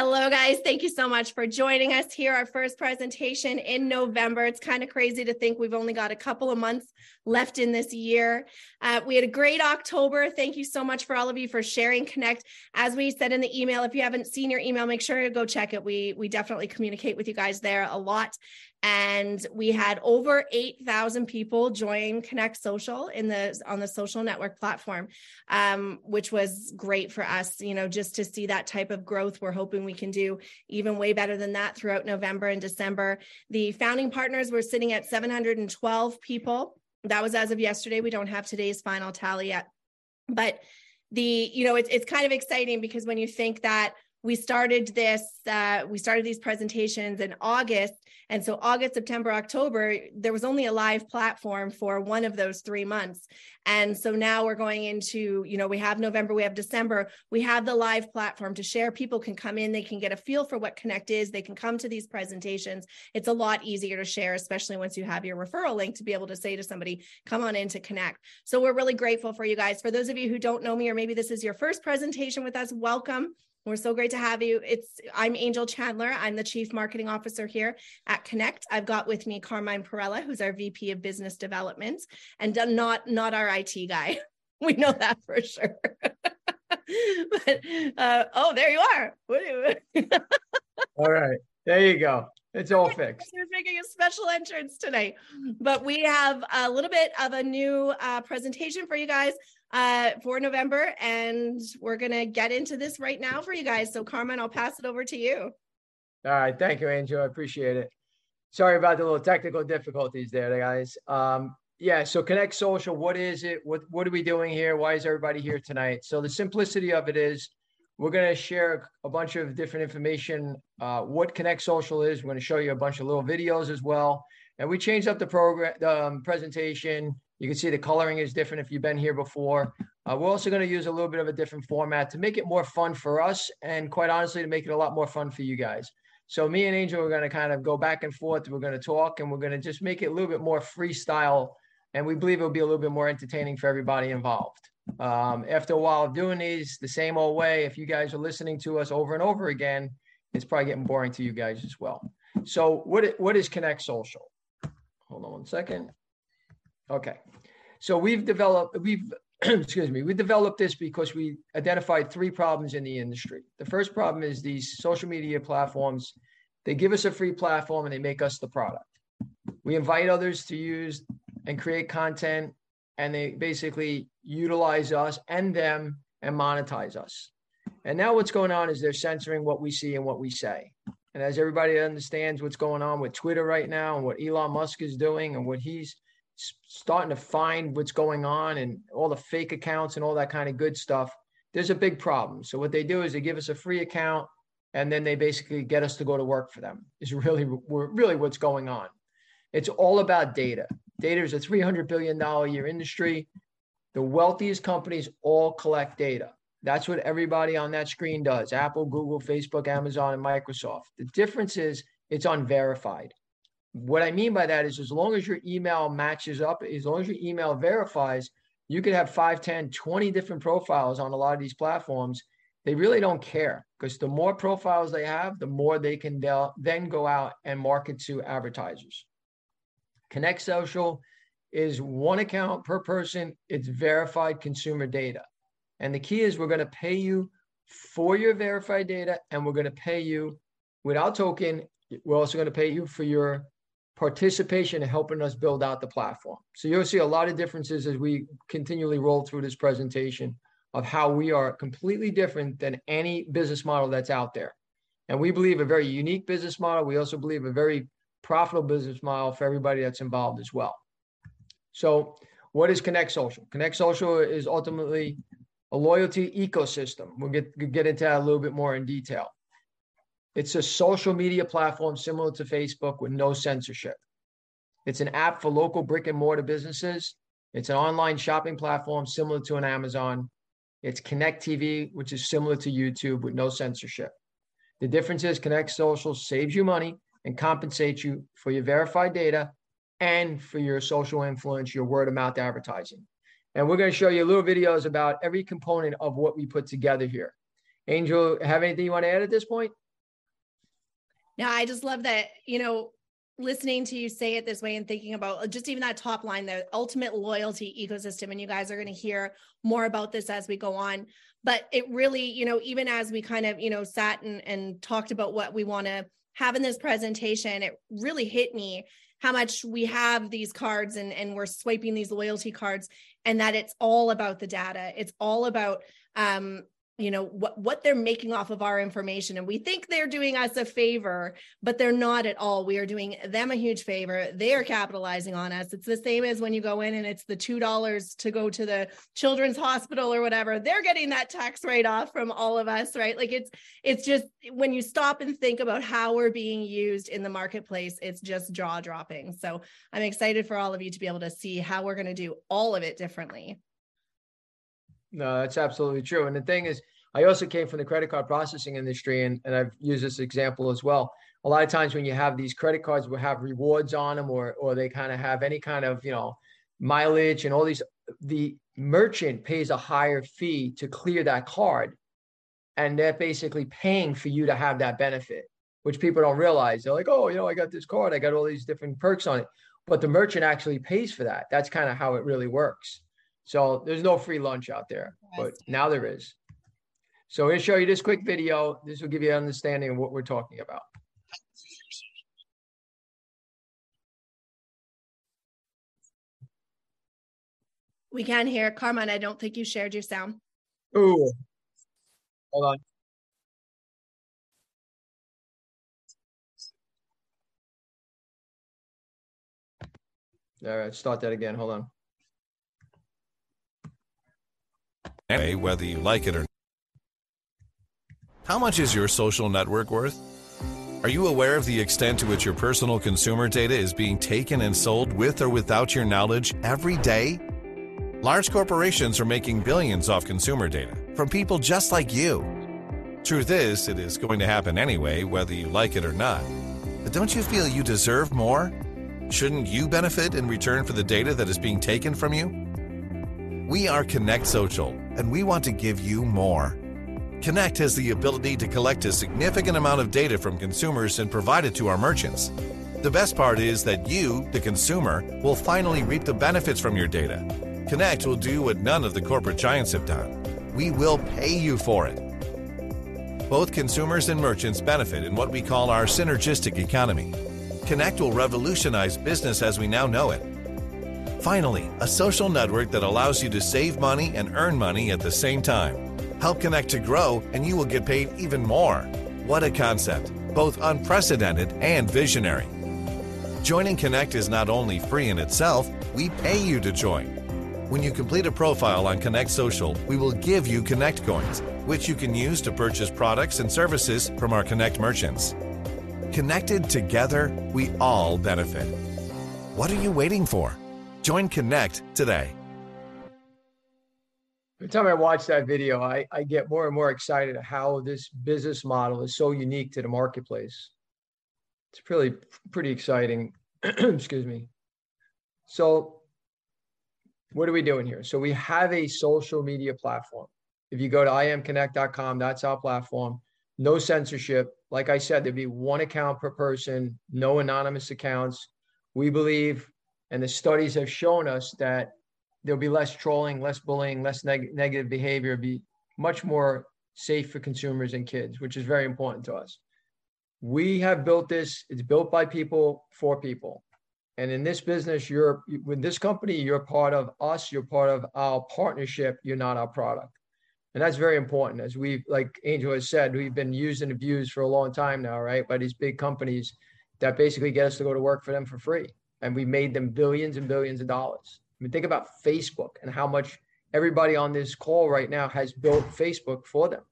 Hello, guys. Thank you so much for joining us here. Our first presentation in November. It's kind of crazy to think we've only got a couple of months left in this year. Uh, we had a great October. Thank you so much for all of you for sharing Connect. As we said in the email, if you haven't seen your email, make sure to go check it. We we definitely communicate with you guys there a lot and we had over 8000 people join connect social in the on the social network platform um, which was great for us you know just to see that type of growth. We're hoping we can do even way better than that throughout november and december. The founding partners were sitting at 712 people. That was as of yesterday. We don't have today's final tally yet. But the you know it's, it's kind of exciting because when you think that we started this uh, we started these presentations in august. And so august september october there was only a live platform for one of those three months. And so now we're going into you know we have november we have december. We have the live platform to share. People can come in. They can get a feel for what connect is. They can come to these presentations. It's a lot easier to share especially once you have your referral link to be able to say to somebody come on in to connect. So we're really grateful for you guys. For those of you who don't know me or maybe this is your first presentation with us welcome we're so great to have you. It's I'm Angel Chandler. I'm the Chief Marketing Officer here at Connect. I've got with me Carmine Perella, who's our VP of Business Development, and not not our IT guy. We know that for sure. but uh, oh, there you are. all right, there you go. It's all fixed. We're making a special entrance today, but we have a little bit of a new uh, presentation for you guys uh, for November. And we're going to get into this right now for you guys. So, Carmen, I'll pass it over to you. All right. Thank you, Angel. I appreciate it. Sorry about the little technical difficulties there, guys. Um, yeah, so Connect Social, what is it? What what are we doing here? Why is everybody here tonight? So the simplicity of it is we're going to share a bunch of different information. Uh, what Connect Social is. We're going to show you a bunch of little videos as well. And we changed up the program, the um, presentation you can see the coloring is different if you've been here before. Uh, we're also going to use a little bit of a different format to make it more fun for us and quite honestly, to make it a lot more fun for you guys. So me and Angel are going to kind of go back and forth. We're going to talk and we're going to just make it a little bit more freestyle. And we believe it'll be a little bit more entertaining for everybody involved. Um, after a while of doing these the same old way, if you guys are listening to us over and over again, it's probably getting boring to you guys as well. So what, what is Connect Social? Hold on one second. Okay. So we've developed, we've, excuse me, we developed this because we identified three problems in the industry. The first problem is these social media platforms, they give us a free platform and they make us the product. We invite others to use and create content and they basically utilize us and them and monetize us. And now what's going on is they're censoring what we see and what we say. And as everybody understands what's going on with Twitter right now and what Elon Musk is doing and what he's starting to find what's going on and all the fake accounts and all that kind of good stuff, there's a big problem. So what they do is they give us a free account and then they basically get us to go to work for them. Is really really what's going on. It's all about data. Data is a 300 billion dollar year industry. The wealthiest companies all collect data. That's what everybody on that screen does. Apple, Google, Facebook, Amazon, and Microsoft. The difference is it's unverified. What I mean by that is as long as your email matches up, as long as your email verifies, you could have 5, 10, 20 different profiles on a lot of these platforms. They really don't care because the more profiles they have, the more they can then go out and market to advertisers. Connect Social is one account per person. It's verified consumer data. And the key is we're going to pay you for your verified data and we're going to pay you without token. We're also going to pay you for your participation in helping us build out the platform. So you'll see a lot of differences as we continually roll through this presentation of how we are completely different than any business model that's out there. And we believe a very unique business model. We also believe a very profitable business model for everybody that's involved as well. So what is Connect Social? Connect Social is ultimately a loyalty ecosystem. We'll get, get into that a little bit more in detail. It's a social media platform similar to Facebook with no censorship. It's an app for local brick and mortar businesses. It's an online shopping platform similar to an Amazon. It's Connect TV, which is similar to YouTube with no censorship. The difference is Connect Social saves you money and compensates you for your verified data and for your social influence, your word of mouth advertising. And we're going to show you little videos about every component of what we put together here. Angel, have anything you want to add at this point? Now, I just love that, you know, listening to you say it this way and thinking about uh, just even that top line, the ultimate loyalty ecosystem. And you guys are going to hear more about this as we go on. But it really, you know, even as we kind of, you know, sat and, and talked about what we want to have in this presentation, it really hit me how much we have these cards and, and we're swiping these loyalty cards and that it's all about the data. It's all about um, you know what what they're making off of our information. And we think they're doing us a favor but they're not at all. We are doing them a huge favor. They are capitalizing on us. It's the same as when you go in and it's the two dollars to go to the children's hospital or whatever. They're getting that tax write off from all of us right? Like it's it's just when you stop and think about how we're being used in the marketplace it's just jaw dropping. So i'm excited for all of you to be able to see how we're going to do all of it differently no, that's absolutely true. And the thing is, I also came from the credit card processing industry, and, and I've used this example as well. A lot of times when you have these credit cards will have rewards on them, or or they kind of have any kind of you know mileage and all these. The merchant pays a higher fee to clear that card, and they're basically paying for you to have that benefit, which people don't realize. They're like, oh, you know, I got this card, I got all these different perks on it, but the merchant actually pays for that. That's kind of how it really works. So there's no free lunch out there, but now there is. So I'm going to show you this quick video. This will give you an understanding of what we're talking about. We can hear Carmen. I don't think you shared your sound. Ooh. Hold on. All right, start that again. Hold on. Anyway, whether you like it or not. How much is your social network worth? Are you aware of the extent to which your personal consumer data is being taken and sold with or without your knowledge every day? Large corporations are making billions off consumer data from people just like you. Truth is, it is going to happen anyway, whether you like it or not. But don't you feel you deserve more? Shouldn't you benefit in return for the data that is being taken from you? We are Connect Social, and we want to give you more. Connect has the ability to collect a significant amount of data from consumers and provide it to our merchants. The best part is that you, the consumer, will finally reap the benefits from your data. Connect will do what none of the corporate giants have done. We will pay you for it. Both consumers and merchants benefit in what we call our synergistic economy. Connect will revolutionize business as we now know it Finally, a social network that allows you to save money and earn money at the same time. Help Connect to grow, and you will get paid even more. What a concept, both unprecedented and visionary. Joining Connect is not only free in itself, we pay you to join. When you complete a profile on Connect Social, we will give you Connect coins, which you can use to purchase products and services from our Connect merchants. Connected together, we all benefit. What are you waiting for? Join Connect today. Every time I watch that video, I, I get more and more excited how this business model is so unique to the marketplace. It's really pretty exciting. Excuse me. So, what are we doing here? So, we have a social media platform. If you go to imconnect.com, that's our platform. No censorship. Like I said, there'd be one account per person, no anonymous accounts. We believe and the studies have shown us that there'll be less trolling, less bullying, less neg- negative behavior, be much more safe for consumers and kids, which is very important to us. We have built this, it's built by people for people. And in this business, you're with this company, you're part of us, you're part of our partnership, you're not our product. And that's very important. As we, like Angel has said, we've been used and abused for a long time now, right? By these big companies that basically get us to go to work for them for free and we made them billions and billions of dollars. I mean, think about Facebook and how much everybody on this call right now has built Facebook for them.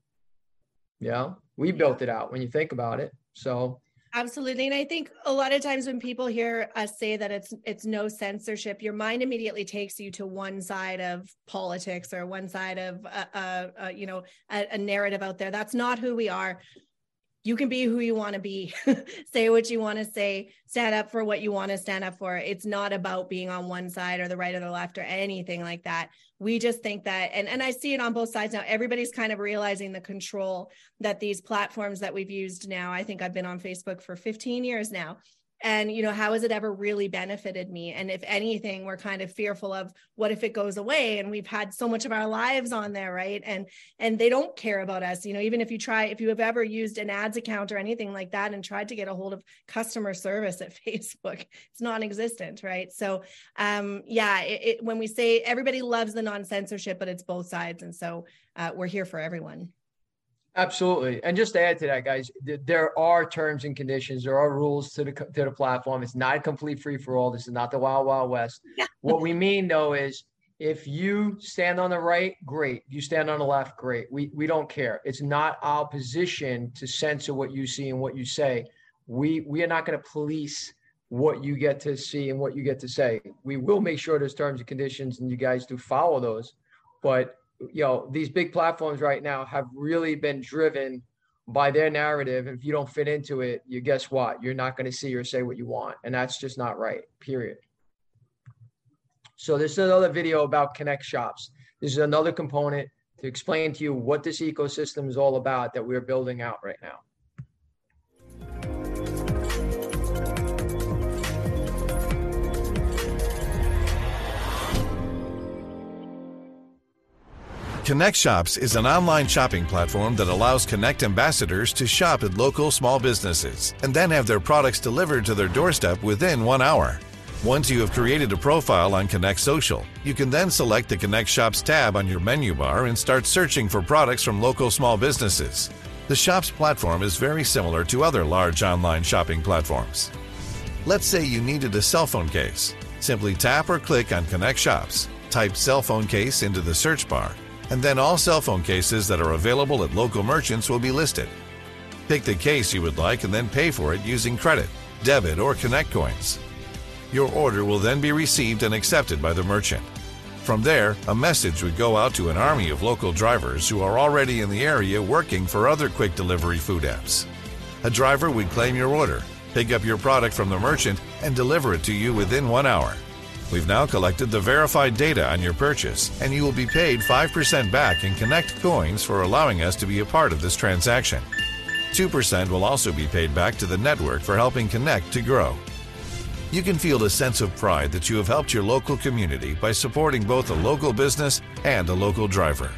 Yeah, we built it out when you think about it. So absolutely and i think a lot of times when people hear us say that it's it's no censorship your mind immediately takes you to one side of politics or one side of a, a, a you know a, a narrative out there that's not who we are you can be who you want to be, say what you want to say, stand up for what you want to stand up for. It's not about being on one side or the right or the left or anything like that. We just think that, and, and I see it on both sides now. Everybody's kind of realizing the control that these platforms that we've used now. I think I've been on Facebook for 15 years now and you know how has it ever really benefited me? And if anything we're kind of fearful of what if it goes away? And we've had so much of our lives on there right? And and they don't care about us you know even if you try if you have ever used an ads account or anything like that and tried to get a hold of customer service at facebook it's non-existent right? So um yeah it, it, when we say everybody loves the non-censorship but it's both sides. And so uh, we're here for everyone Absolutely. And just to add to that, guys, there are terms and conditions. There are rules to the to the platform. It's not a complete free for all. This is not the wild wild west. what we mean though is if you stand on the right, great. You stand on the left, great. We we don't care. It's not our position to censor what you see and what you say. We we are not going to police what you get to see and what you get to say. We will make sure there's terms and conditions and you guys do follow those. But you know these big platforms right now have really been driven by their narrative. If you don't fit into it you guess what? You're not going to see or say what you want and that's just not right period. So this is another video about connect shops. This is another component to explain to you what this ecosystem is all about that we're building out right now Connect Shops is an online shopping platform that allows Connect ambassadors to shop at local small businesses and then have their products delivered to their doorstep within one hour. Once you have created a profile on Connect Social, you can then select the Connect Shops tab on your menu bar and start searching for products from local small businesses. The Shops platform is very similar to other large online shopping platforms. Let's say you needed a cell phone case. Simply tap or click on Connect Shops, type cell phone case into the search bar, and then all cell phone cases that are available at local merchants will be listed. Pick the case you would like and then pay for it using credit, debit, or Connect coins. Your order will then be received and accepted by the merchant. From there, a message would go out to an army of local drivers who are already in the area working for other quick delivery food apps. A driver would claim your order, pick up your product from the merchant, and deliver it to you within one hour. We've now collected the verified data on your purchase, and you will be paid 5% back in Connect coins for allowing us to be a part of this transaction. 2% will also be paid back to the network for helping Connect to grow. You can feel a sense of pride that you have helped your local community by supporting both a local business and a local driver.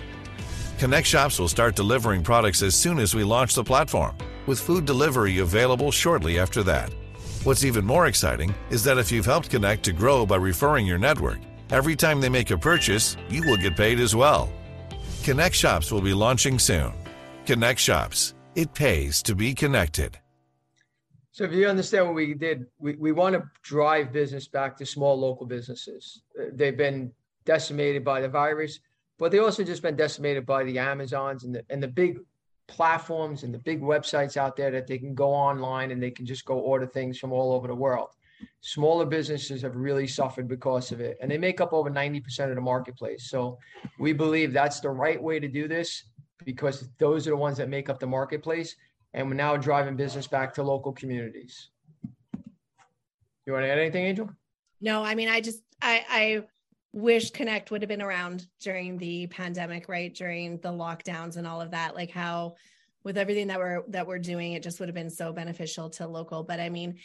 Connect Shops will start delivering products as soon as we launch the platform, with food delivery available shortly after that. What's even more exciting is that if you've helped Connect to grow by referring your network, every time they make a purchase, you will get paid as well. Connect Shops will be launching soon. Connect Shops. It pays to be connected. So if you understand what we did, we, we want to drive business back to small local businesses. They've been decimated by the virus, but they also just been decimated by the Amazons and the, and the big platforms and the big websites out there that they can go online and they can just go order things from all over the world. Smaller businesses have really suffered because of it, and they make up over 90% of the marketplace. So we believe that's the right way to do this because those are the ones that make up the marketplace. And we're now driving business back to local communities. You want to add anything, Angel? No, I mean, I just, I, I, wish connect would have been around during the pandemic right? During the lockdowns and all of that. Like how with everything that we're that we're doing it just would have been so beneficial to local. But i mean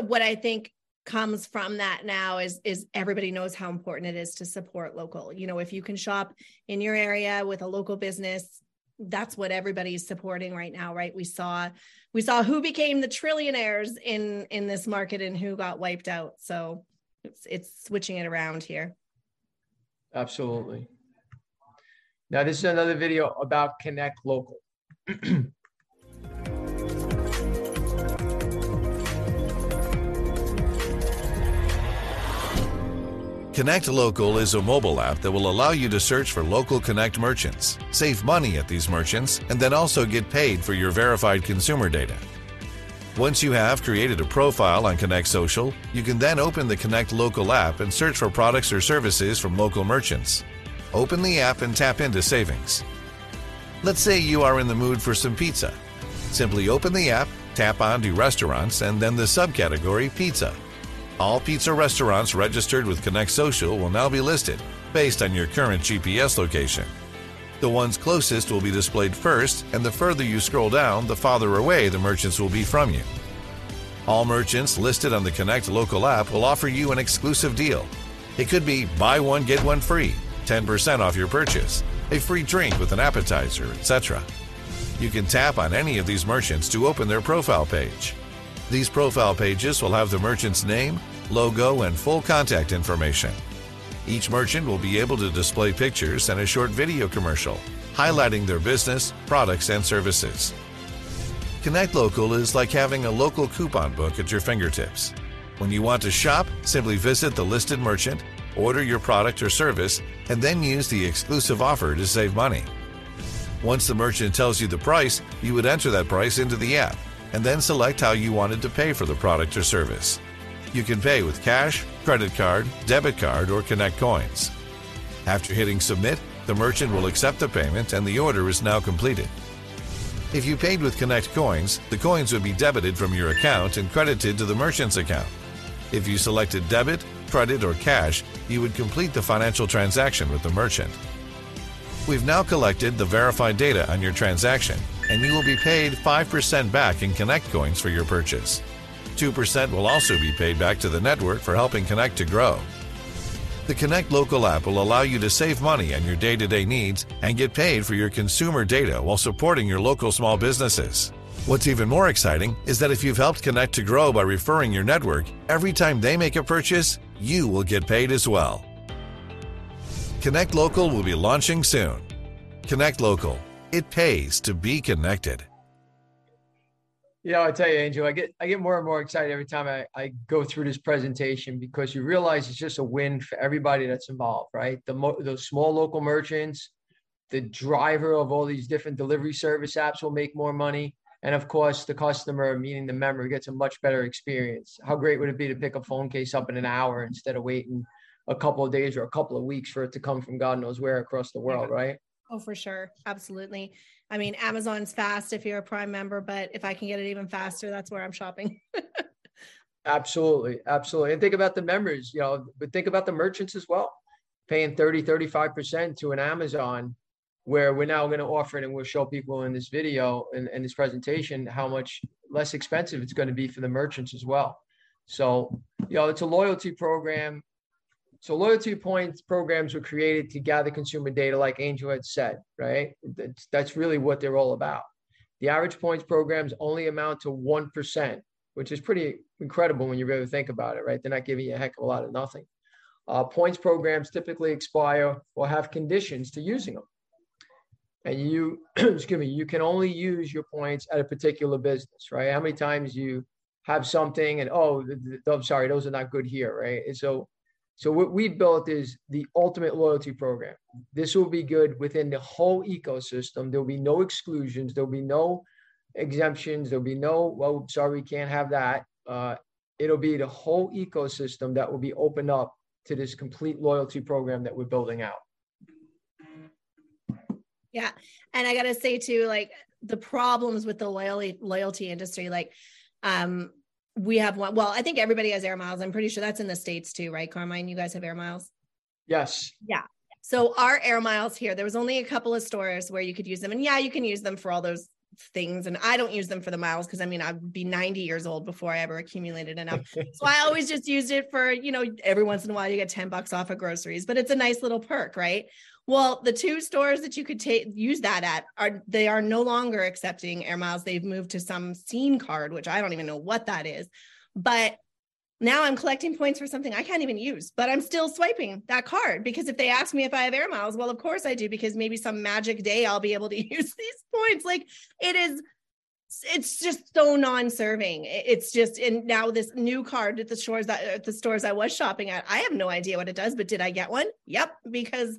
what i think comes from that now is is everybody knows how important it is to support local. You know if you can shop in your area with a local business that's what everybody's supporting right now right? We saw we saw who became the trillionaires in in this market and who got wiped out. So it's it's switching it around here Absolutely. Now, this is another video about Connect Local. Connect Local is a mobile app that will allow you to search for local Connect merchants, save money at these merchants, and then also get paid for your verified consumer data. Once you have created a profile on Connect Social, you can then open the Connect Local app and search for products or services from local merchants. Open the app and tap into savings. Let's say you are in the mood for some pizza. Simply open the app, tap on to restaurants, and then the subcategory pizza. All pizza restaurants registered with Connect Social will now be listed based on your current GPS location. The ones closest will be displayed first, and the further you scroll down, the farther away the merchants will be from you. All merchants listed on the Connect local app will offer you an exclusive deal. It could be buy one, get one free, 10% off your purchase, a free drink with an appetizer, etc. You can tap on any of these merchants to open their profile page. These profile pages will have the merchant's name, logo, and full contact information. Each merchant will be able to display pictures and a short video commercial highlighting their business, products, and services. Connect Local is like having a local coupon book at your fingertips. When you want to shop, simply visit the listed merchant, order your product or service, and then use the exclusive offer to save money. Once the merchant tells you the price, you would enter that price into the app and then select how you wanted to pay for the product or service. You can pay with cash, credit card, debit card, or Connect Coins. After hitting submit, the merchant will accept the payment and the order is now completed. If you paid with Connect Coins, the coins would be debited from your account and credited to the merchant's account. If you selected debit, credit, or cash, you would complete the financial transaction with the merchant. We've now collected the verified data on your transaction, and you will be paid 5% back in Connect coins for your purchase. 2% will also be paid back to the network for helping Connect to grow. The Connect Local app will allow you to save money on your day to day needs and get paid for your consumer data while supporting your local small businesses. What's even more exciting is that if you've helped Connect to grow by referring your network, every time they make a purchase, you will get paid as well. Connect Local will be launching soon. Connect Local. It pays to be connected. You know, I tell you, Angel, I get I get more and more excited every time I, I go through this presentation because you realize it's just a win for everybody that's involved, right? The mo- those small local merchants, the driver of all these different delivery service apps will make more money, and of course, the customer, meaning the member, gets a much better experience. How great would it be to pick a phone case up in an hour instead of waiting a couple of days or a couple of weeks for it to come from God knows where across the world, right? Oh, for sure. Absolutely. I mean, Amazon's fast if you're a Prime member, but if I can get it even faster, that's where I'm shopping. absolutely. Absolutely. And think about the members, you know, but think about the merchants as well, paying 30, 35% to an Amazon where we're now going to offer it and we'll show people in this video and in this presentation how much less expensive it's going to be for the merchants as well. So, you know, it's a loyalty program so loyalty points programs were created to gather consumer data, like Angel had said, right? That's, that's really what they're all about. The average points programs only amount to 1%, which is pretty incredible when you really think about it, right? They're not giving you a heck of a lot of nothing. Uh, points programs typically expire or have conditions to using them. And you, excuse me, you can only use your points at a particular business, right? How many times you have something and, oh, I'm sorry, those are not good here, right? And so so what we've built is the ultimate loyalty program. This will be good within the whole ecosystem. There'll be no exclusions. There'll be no exemptions. There'll be no, well, sorry, we can't have that. Uh, it'll be the whole ecosystem that will be opened up to this complete loyalty program that we're building out. Yeah. And I got to say too, like the problems with the loyalty loyalty industry, like um, we have one. Well, I think everybody has air miles. I'm pretty sure that's in the States too, right? Carmine, you guys have air miles? Yes. Yeah. So our air miles here, there was only a couple of stores where you could use them. And yeah, you can use them for all those things. And I don't use them for the miles because I mean, I'd be 90 years old before I ever accumulated enough. so I always just used it for, you know, every once in a while you get 10 bucks off of groceries, but it's a nice little perk, right? Well, the two stores that you could take use that at are they are no longer accepting air miles. They've moved to some scene card, which I don't even know what that is. But now I'm collecting points for something I can't even use, but I'm still swiping that card because if they ask me if I have air miles, well, of course I do, because maybe some magic day I'll be able to use these points. Like it is, it's just so non-serving. It's just, and now this new card at the stores that at the stores I was shopping at, I have no idea what it does, but did I get one? Yep, because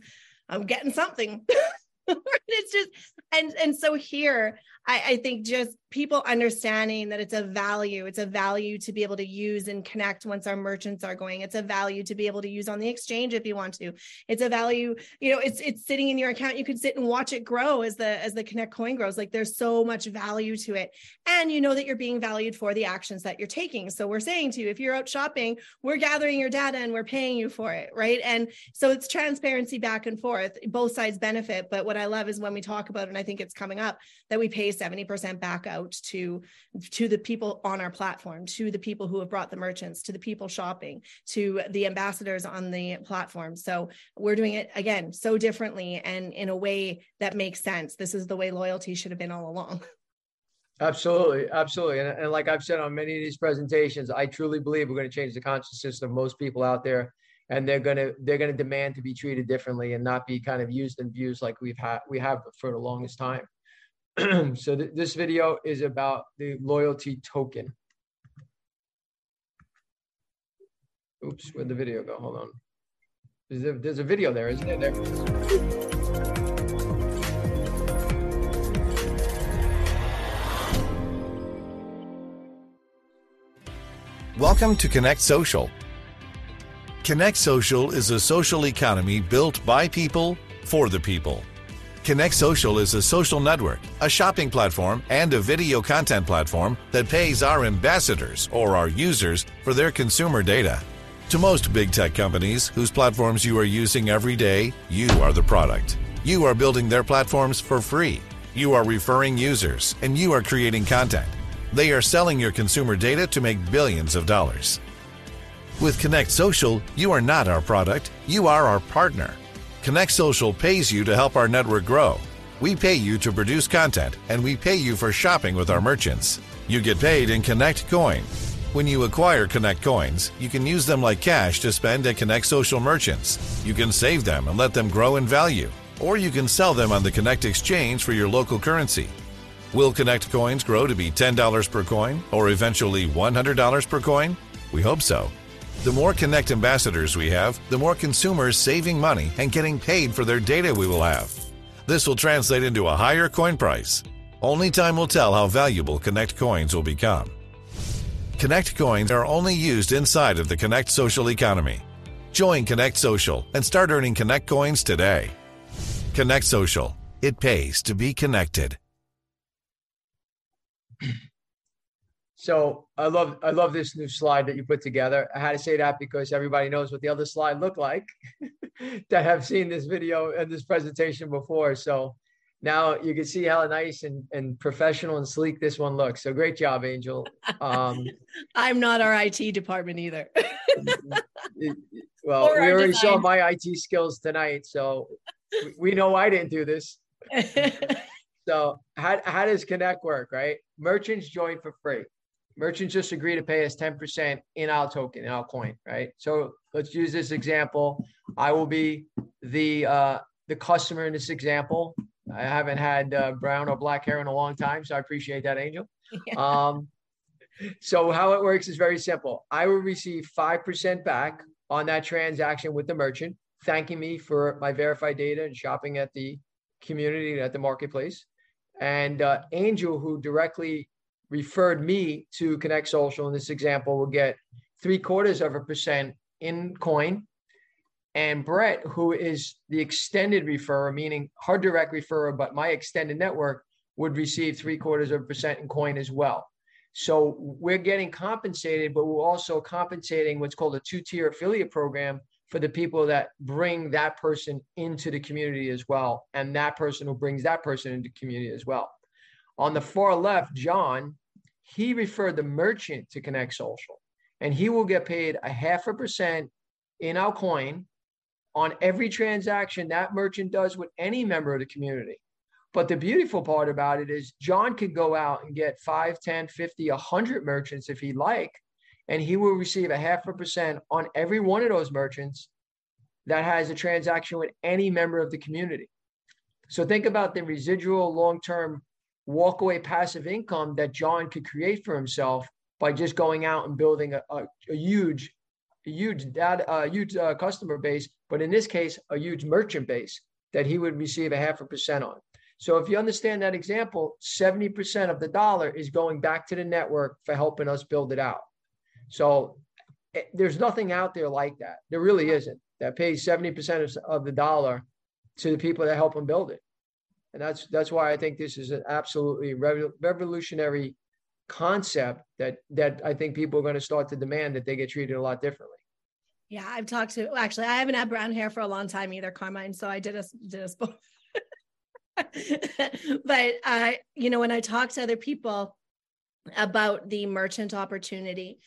I'm getting something. it's just and and so here I, I think just people understanding that it's a value. It's a value to be able to use and connect once our merchants are going. It's a value to be able to use on the exchange if you want to. It's a value, you know, it's it's sitting in your account. You can sit and watch it grow as the as the Connect coin grows. Like there's so much value to it. And you know that you're being valued for the actions that you're taking. So we're saying to you, if you're out shopping, we're gathering your data and we're paying you for it, right? And so it's transparency back and forth. Both sides benefit. But what I love is when we talk about, and I think it's coming up, that we pay 70% back out to, to the people on our platform, to the people who have brought the merchants, to the people shopping, to the ambassadors on the platform. So we're doing it again so differently and in a way that makes sense. This is the way loyalty should have been all along. Absolutely, absolutely, and, and like I've said on many of these presentations, I truly believe we're going to change the consciousness of most people out there and they're gonna they're gonna demand to be treated differently and not be kind of used and abused like we've had we have for the longest time. so th this video is about the loyalty token. Oops, where'd the video go? Hold on. There's a, there's a video there, isn't there? There. Welcome to Connect Social Connect Social is a social economy built by people for the people. Connect Social is a social network, a shopping platform, and a video content platform that pays our ambassadors or our users for their consumer data. To most big tech companies whose platforms you are using every day, you are the product. You are building their platforms for free. You are referring users, and you are creating content. They are selling your consumer data to make billions of dollars. With Connect Social, you are not our product, you are our partner. Connect Social pays you to help our network grow. We pay you to produce content, and we pay you for shopping with our merchants. You get paid in Connect Coin. When you acquire Connect Coins, you can use them like cash to spend at Connect Social merchants. You can save them and let them grow in value, or you can sell them on the Connect Exchange for your local currency. Will Connect Coins grow to be $10 per coin or eventually $100 per coin? We hope so. The more Connect ambassadors we have, the more consumers saving money and getting paid for their data we will have. This will translate into a higher coin price. Only time will tell how valuable Connect coins will become. Connect coins are only used inside of the Connect social economy. Join Connect Social and start earning Connect coins today. Connect Social. It pays to be connected. So I love I love this new slide that you put together. I had to say that because everybody knows what the other slide looked like that have seen this video and this presentation before. So now you can see how nice and, and professional and sleek this one looks. So great job, Angel. Um, I'm not our IT department either. well, we already design. saw my IT skills tonight, so we know I didn't do this. so how, how does Connect work, right? Merchants join for free merchants just agree to pay us 10% in our token, in our coin, right? So let's use this example. I will be the uh, the customer in this example. I haven't had uh, brown or black hair in a long time, so I appreciate that, Angel. Yeah. Um, so how it works is very simple. I will receive 5% back on that transaction with the merchant, thanking me for my verified data and shopping at the community, at the marketplace. And uh, Angel, who directly referred me to Connect Social in this example will get three quarters of a percent in coin. And Brett, who is the extended referrer, meaning her direct referrer, but my extended network would receive three quarters of a percent in coin as well. So we're getting compensated, but we're also compensating what's called a two tier affiliate program for the people that bring that person into the community as well. And that person who brings that person into community as well. On the far left, John, he referred the merchant to Connect Social, and he will get paid a half a percent in our coin on every transaction that merchant does with any member of the community. But the beautiful part about it is John could go out and get 5, 10, 50, 100 merchants if he'd like, and he will receive a half a percent on every one of those merchants that has a transaction with any member of the community. So think about the residual long term walkaway passive income that John could create for himself by just going out and building a, a, a huge, a huge data, a huge uh, customer base, but in this case, a huge merchant base that he would receive a half a percent on. So if you understand that example, 70% of the dollar is going back to the network for helping us build it out. So eh, there's nothing out there like that. There really isn't that pays 70% of the dollar to the people that help them build it. And that's that's why I think this is an absolutely revolutionary concept that that I think people are going to start to demand that they get treated a lot differently. Yeah, I've talked to actually I haven't had brown hair for a long time either, Carmine. So I did us did us both. but uh, you know, when I talk to other people about the merchant opportunity,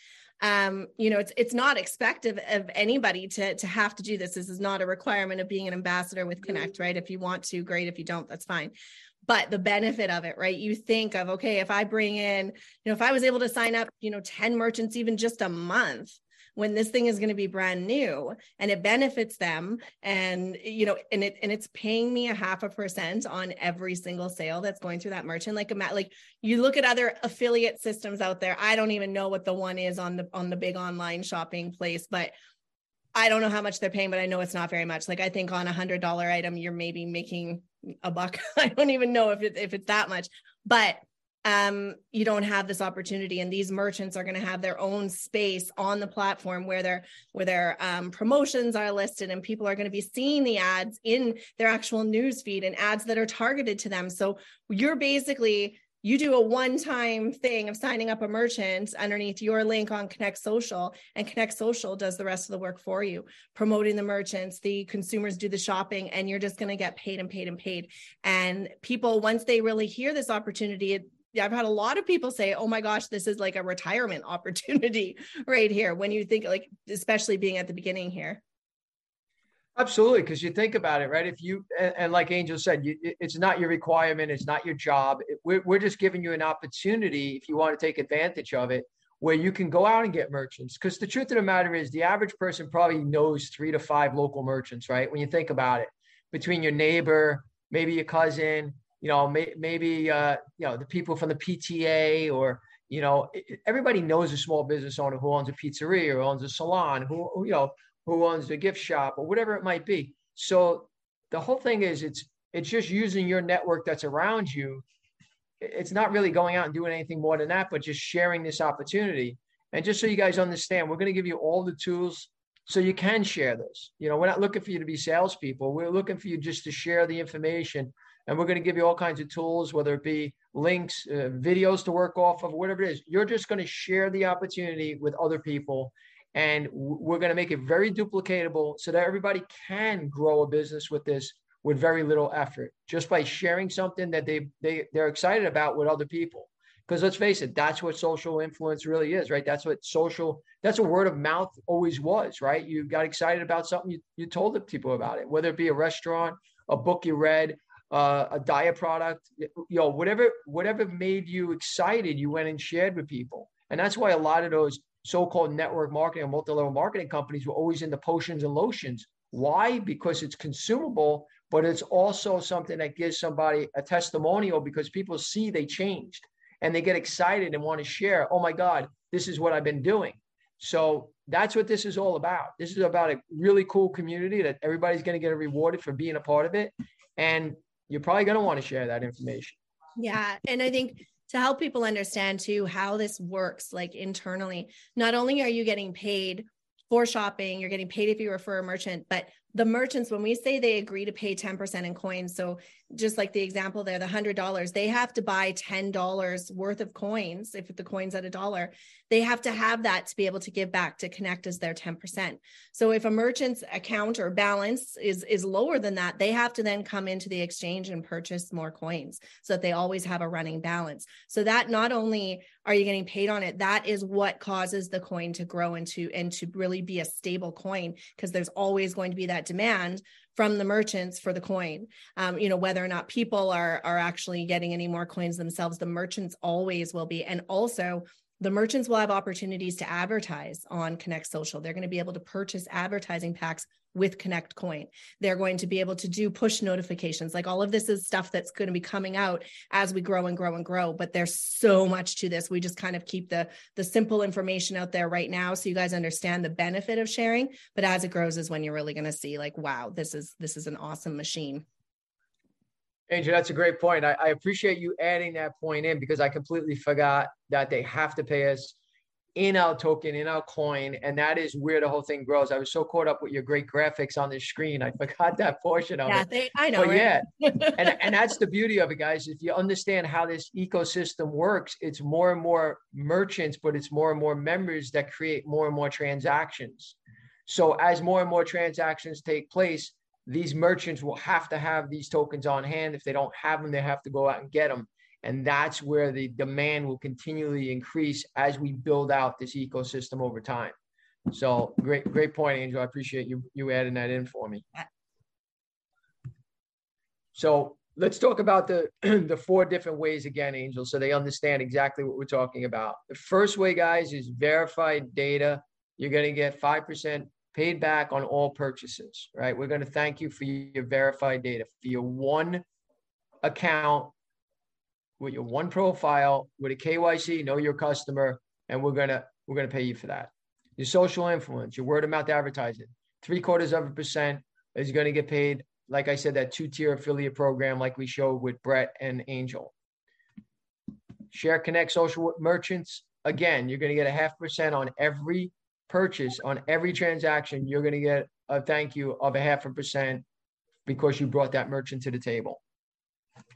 um, you know, it's it's not expected of anybody to to have to do this. This is not a requirement of being an ambassador with Connect, right? If you want to, great. If you don't, that's fine. But the benefit of it, right? You think of okay, if I bring in, you know, if I was able to sign up, you know, 10 merchants even just a month, when this thing is going to be brand new and it benefits them and you know and it and it's paying me a half a percent on every single sale that's going through that merchant like a like you look at other affiliate systems out there i don't even know what the one is on the on the big online shopping place but I don't know how much they're paying, but I know it's not very much. Like I think on a hundred dollar item, you're maybe making a buck. I don't even know if it, if it's that much, but um, you don't have this opportunity. And these merchants are going to have their own space on the platform where their where their um, promotions are listed and people are going to be seeing the ads in their actual news feed and ads that are targeted to them. So you're basically you do a one-time thing of signing up a merchant underneath your link on connect social and connect social does the rest of the work for you promoting the merchants. The consumers do the shopping and you're just going to get paid and paid and paid. And people once they really hear this opportunity it, yeah, I've had a lot of people say, "Oh my gosh, this is like a retirement opportunity right here." When you think like, especially being at the beginning here. Absolutely, because you think about it, right? If you and, and like Angel said, you, it's not your requirement, it's not your job. We're we're just giving you an opportunity if you want to take advantage of it, where you can go out and get merchants. Because the truth of the matter is, the average person probably knows three to five local merchants, right? When you think about it, between your neighbor, maybe your cousin, you know, may, maybe uh, you know the people from the PTA or you know everybody knows a small business owner who owns a pizzeria or owns a salon, who, who you know who owns a gift shop or whatever it might be. So the whole thing is it's it's just using your network that's around you. It's not really going out and doing anything more than that, but just sharing this opportunity. And just so you guys understand, we're going to give you all the tools so you can share this. You know, we're not looking for you to be salespeople. We're looking for you just to share the information and we're going to give you all kinds of tools, whether it be links, uh, videos to work off of, whatever it is. You're just going to share the opportunity with other people. And we're going to make it very duplicatable so that everybody can grow a business with this with very little effort, just by sharing something that they, they, they're excited about with other people. Because let's face it, that's what social influence really is, right? That's what social, that's what word of mouth always was, right? You got excited about something, you, you told the people about it, whether it be a restaurant, a book you read, uh, a diet product, you know, whatever whatever made you excited, you went and shared with people. And that's why a lot of those so-called network marketing or multi-level marketing companies were always into potions and lotions. Why? Because it's consumable, but it's also something that gives somebody a testimonial because people see they changed and they get excited and want to share. Oh my God, this is what I've been doing. So that's what this is all about. This is about a really cool community that everybody's going to get rewarded for being a part of it. And you're probably going to want to share that information. Yeah. And I think to help people understand too how this works, like internally, not only are you getting paid for shopping, you're getting paid if you refer a merchant, but the merchants, when we say they agree to pay 10% in coins, so just like the example there, the $100, they have to buy $10 worth of coins. If the coin's at a dollar, they have to have that to be able to give back to connect as their 10%. So if a merchant's account or balance is, is lower than that, they have to then come into the exchange and purchase more coins so that they always have a running balance. So that not only are you getting paid on it, that is what causes the coin to grow into and to really be a stable coin because there's always going to be that demand from the merchants for the coin. Um, you know, whether or not people are are actually getting any more coins themselves, the merchants always will be. And also the merchants will have opportunities to advertise on Connect Social. They're going to be able to purchase advertising packs with Connect Coin. They're going to be able to do push notifications. Like all of this is stuff that's going to be coming out as we grow and grow and grow. But there's so much to this. We just kind of keep the the simple information out there right now so you guys understand the benefit of sharing. But as it grows is when you're really going to see like, wow, this is this is an awesome machine. Angel, that's a great point. I, I, appreciate you adding that point in because I completely forgot that they have to pay us in our token, in our coin, and that is where the whole thing grows. I was so caught up with your great graphics on the screen, I forgot that portion of yeah, it. They, I know. But right? yeah, and and that's the beauty of it, guys. If you understand how this ecosystem works, it's more and more merchants, but it's more and more members that create more and more transactions. So as more and more transactions take place, these merchants will have to have these tokens on hand. If they don't have them, they have to go out and get them. And that's where the demand will continually increase as we build out this ecosystem over time. So great, great point, Angel. I appreciate you you adding that in for me. So let's talk about the the four different ways again, Angel, so they understand exactly what we're talking about. The first way, guys, is verified data. You're going to get five percent paid back on all purchases. Right? We're going to thank you for your verified data for your one account with your one profile with a KYC, know your customer, and we're gonna we're gonna pay you for that. Your social influence, your word of mouth advertising, three quarters of a percent is going to get paid. Like I said, that two tier affiliate program, like we showed with Brett and Angel. Share Connect social merchants. Again, you're going to get a half percent on every purchase, on every transaction. You're going to get a thank you of a half a percent because you brought that merchant to the table.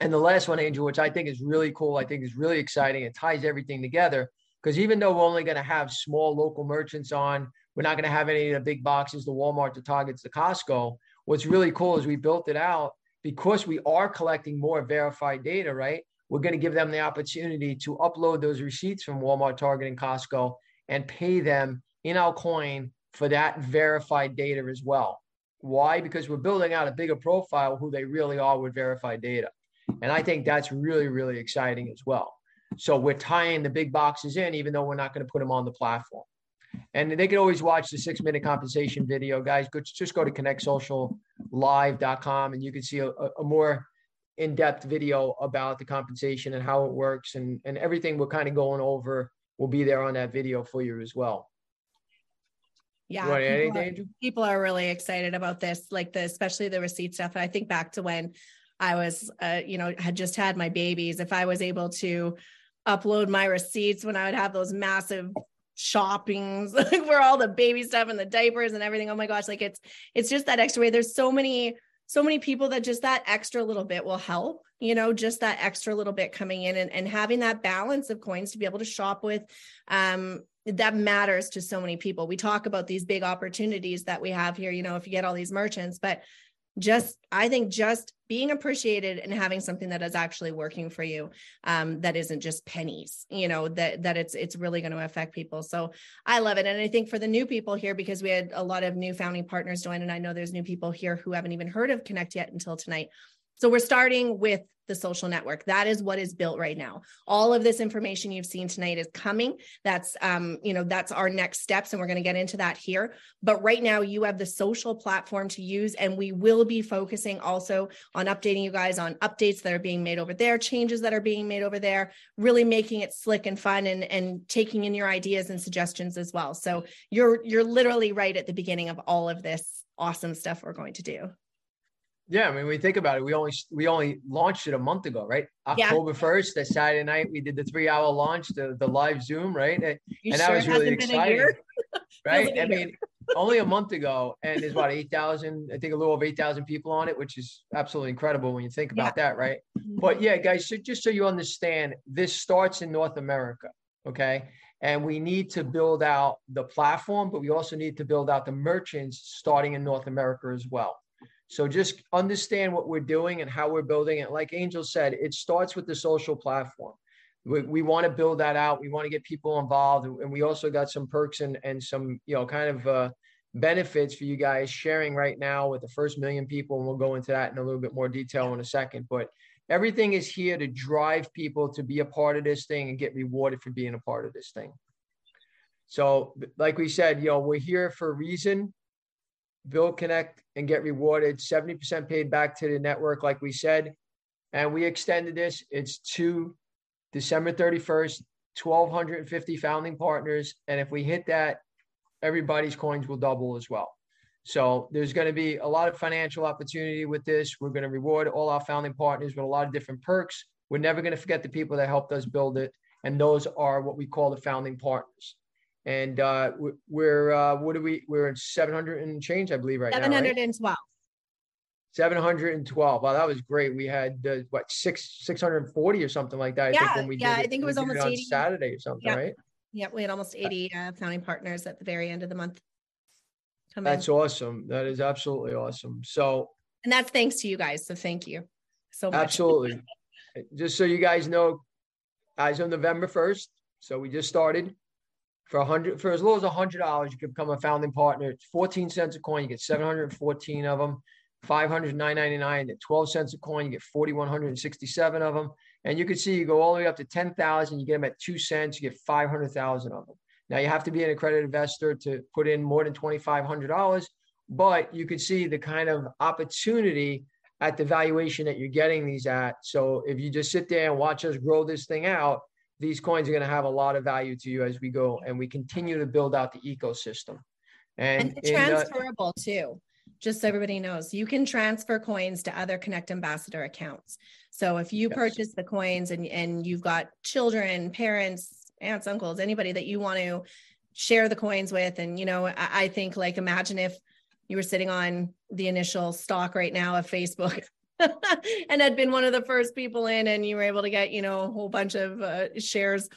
And the last one, Angel, which I think is really cool, I think is really exciting. It ties everything together because even though we're only going to have small local merchants on, we're not going to have any of the big boxes, the Walmart, the Targets, the Costco. What's really cool is we built it out because we are collecting more verified data, right? We're going to give them the opportunity to upload those receipts from Walmart, Target, and Costco and pay them in our coin for that verified data as well. Why? Because we're building out a bigger profile who they really are with verified data. And I think that's really, really exciting as well. So we're tying the big boxes in, even though we're not going to put them on the platform. And they can always watch the six minute compensation video, guys. Go, just go to connectsociallive.com and you can see a, a more in depth video about the compensation and how it works and, and everything we're kind of going over will be there on that video for you as well. Yeah, people are, people are really excited about this, like the especially the receipt stuff. I think back to when I was, uh, you know, had just had my babies, if I was able to upload my receipts when I would have those massive shoppings like where all the baby stuff and the diapers and everything. Oh my gosh, like it's it's just that extra way. There's so many so many people that just that extra little bit will help you know just that extra little bit coming in and, and having that balance of coins to be able to shop with um that matters to so many people. We talk about these big opportunities that we have here you know if you get all these merchants but just i think just being appreciated and having something that is actually working for you um, that isn't just pennies you know that that it's it's really going to affect people. So i love it. And i think for the new people here because we had a lot of new founding partners join and i know there's new people here who haven't even heard of connect yet until tonight so we're starting with the social network. That is what is built right now. All of this information you've seen tonight is coming. That's um, you know, that's our next steps, and we're going to get into that here. But right now, you have the social platform to use, and we will be focusing also on updating you guys on updates that are being made over there, changes that are being made over there, really making it slick and fun, and and taking in your ideas and suggestions as well. So you're you're literally right at the beginning of all of this awesome stuff we're going to do. Yeah, I mean, we think about it. We only we only launched it a month ago, right? October first, yeah. that Saturday night, we did the three hour launch, the the live Zoom, right? And, and that was really exciting, right? I mean, only a month ago, and there's what eight thousand, I think a little over eight thousand people on it, which is absolutely incredible when you think about yeah. that, right? Mm-hmm. But yeah, guys, so just so you understand, this starts in North America, okay? And we need to build out the platform, but we also need to build out the merchants starting in North America as well. So just understand what we're doing and how we're building it. Like Angel said, it starts with the social platform. We, we want to build that out. We want to get people involved. And we also got some perks and, and some, you know, kind of uh, benefits for you guys sharing right now with the first million people. And we'll go into that in a little bit more detail in a second. But everything is here to drive people to be a part of this thing and get rewarded for being a part of this thing. So, like we said, you know, we're here for a reason build, connect, and get rewarded. 70% paid back to the network, like we said. And we extended this. It's to December 31st, 1,250 founding partners. And if we hit that, everybody's coins will double as well. So there's going to be a lot of financial opportunity with this. We're going to reward all our founding partners with a lot of different perks. We're never going to forget the people that helped us build it. And those are what we call the founding partners. And uh, we're, uh, what do we, we're in 700 and change, I believe, right 712. now. Right? 712. Wow, that was great. We had uh, what six 640 or something like that. I yeah, think when we yeah, I think it was almost it 80. Saturday or something, right? Yeah, we had almost 80 uh, founding partners at the very end of the month. That's in. awesome. That is absolutely awesome. So, and that's thanks to you guys. So thank you so much. Absolutely. just so you guys know, as of November 1st, so we just started for a hundred for as low as a hundred dollars, you can become a founding partner. It's 14 cents a coin, you get 714 of them. 500 999 at 12 cents a coin you get 4167 of them and you can see you go all the way up to 10,000 you get them at 2 cents you get 500,000 of them now you have to be an accredited investor to put in more than $2500 but you can see the kind of opportunity at the valuation that you're getting these at so if you just sit there and watch us grow this thing out these coins are going to have a lot of value to you as we go and we continue to build out the ecosystem and, and transferable uh, too just so everybody knows, you can transfer coins to other Connect Ambassador accounts. So if you yes. purchase the coins and, and you've got children, parents, aunts, uncles, anybody that you want to share the coins with, and you know, I, I think like imagine if you were sitting on the initial stock right now of Facebook and had been one of the first people in and you were able to get, you know, a whole bunch of uh, shares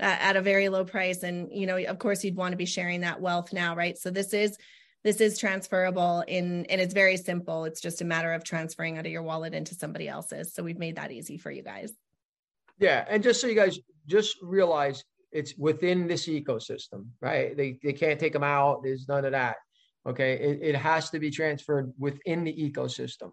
uh, at a very low price. And, you know, of course you'd want to be sharing that wealth now, right? So this is this is transferable in and it's very simple. It's just a matter of transferring out of your wallet into somebody else's. So we've made that easy for you guys. Yeah and just so you guys just realize it's within this ecosystem right? They, they can't take them out. There's none of that okay? It, it has to be transferred within the ecosystem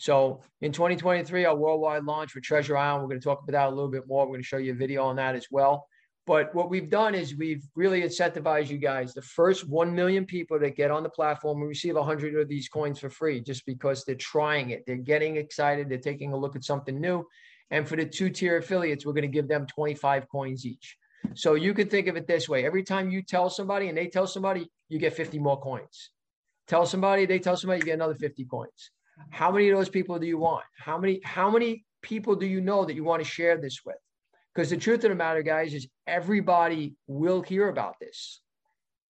so in 2023 our worldwide launch for treasure island we're going to talk about that a little bit more we're going to show you a video on that as well but what we've done is we've really incentivized you guys. The first 1 million people that get on the platform we receive 100 of these coins for free just because they're trying it. They're getting excited. They're taking a look at something new. And for the two tier affiliates, we're going to give them 25 coins each. So you can think of it this way every time you tell somebody and they tell somebody, you get 50 more coins. Tell somebody, they tell somebody, you get another 50 coins. How many of those people do you want? How many, how many people do you know that you want to share this with? Because the truth of the matter, guys, is everybody will hear about this.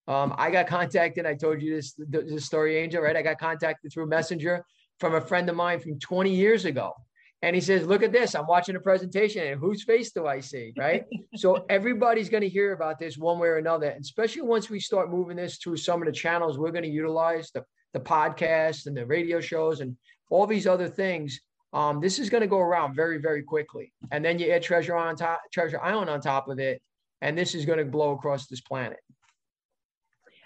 Um, I got contacted. I told you this, this story, Angel, right? I got contacted through Messenger from a friend of mine from 20 years ago. And he says, Look at this. I'm watching a presentation, and whose face do I see? Right. so everybody's going to hear about this one way or another. And especially once we start moving this through some of the channels we're going to utilize the, the podcast and the radio shows and all these other things um, this is going to go around very, very quickly. And then you add Treasure on top, Treasure Island on top of it, and this is going to blow across this planet.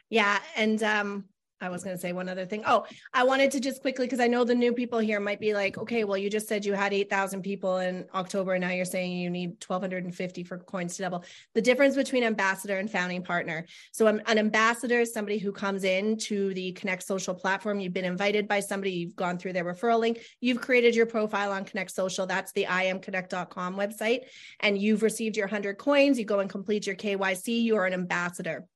Yeah, and um, I was going to say one other thing. Oh, I wanted to just quickly because I know the new people here might be like, okay, well, you just said you had 8,000 people in October. And now you're saying you need 1,250 for coins to double. The difference between ambassador and founding partner. So, um, an ambassador is somebody who comes in to the Connect Social platform. You've been invited by somebody, you've gone through their referral link, you've created your profile on Connect Social. That's the iamconnect.com website. And you've received your 100 coins. You go and complete your KYC. You are an ambassador.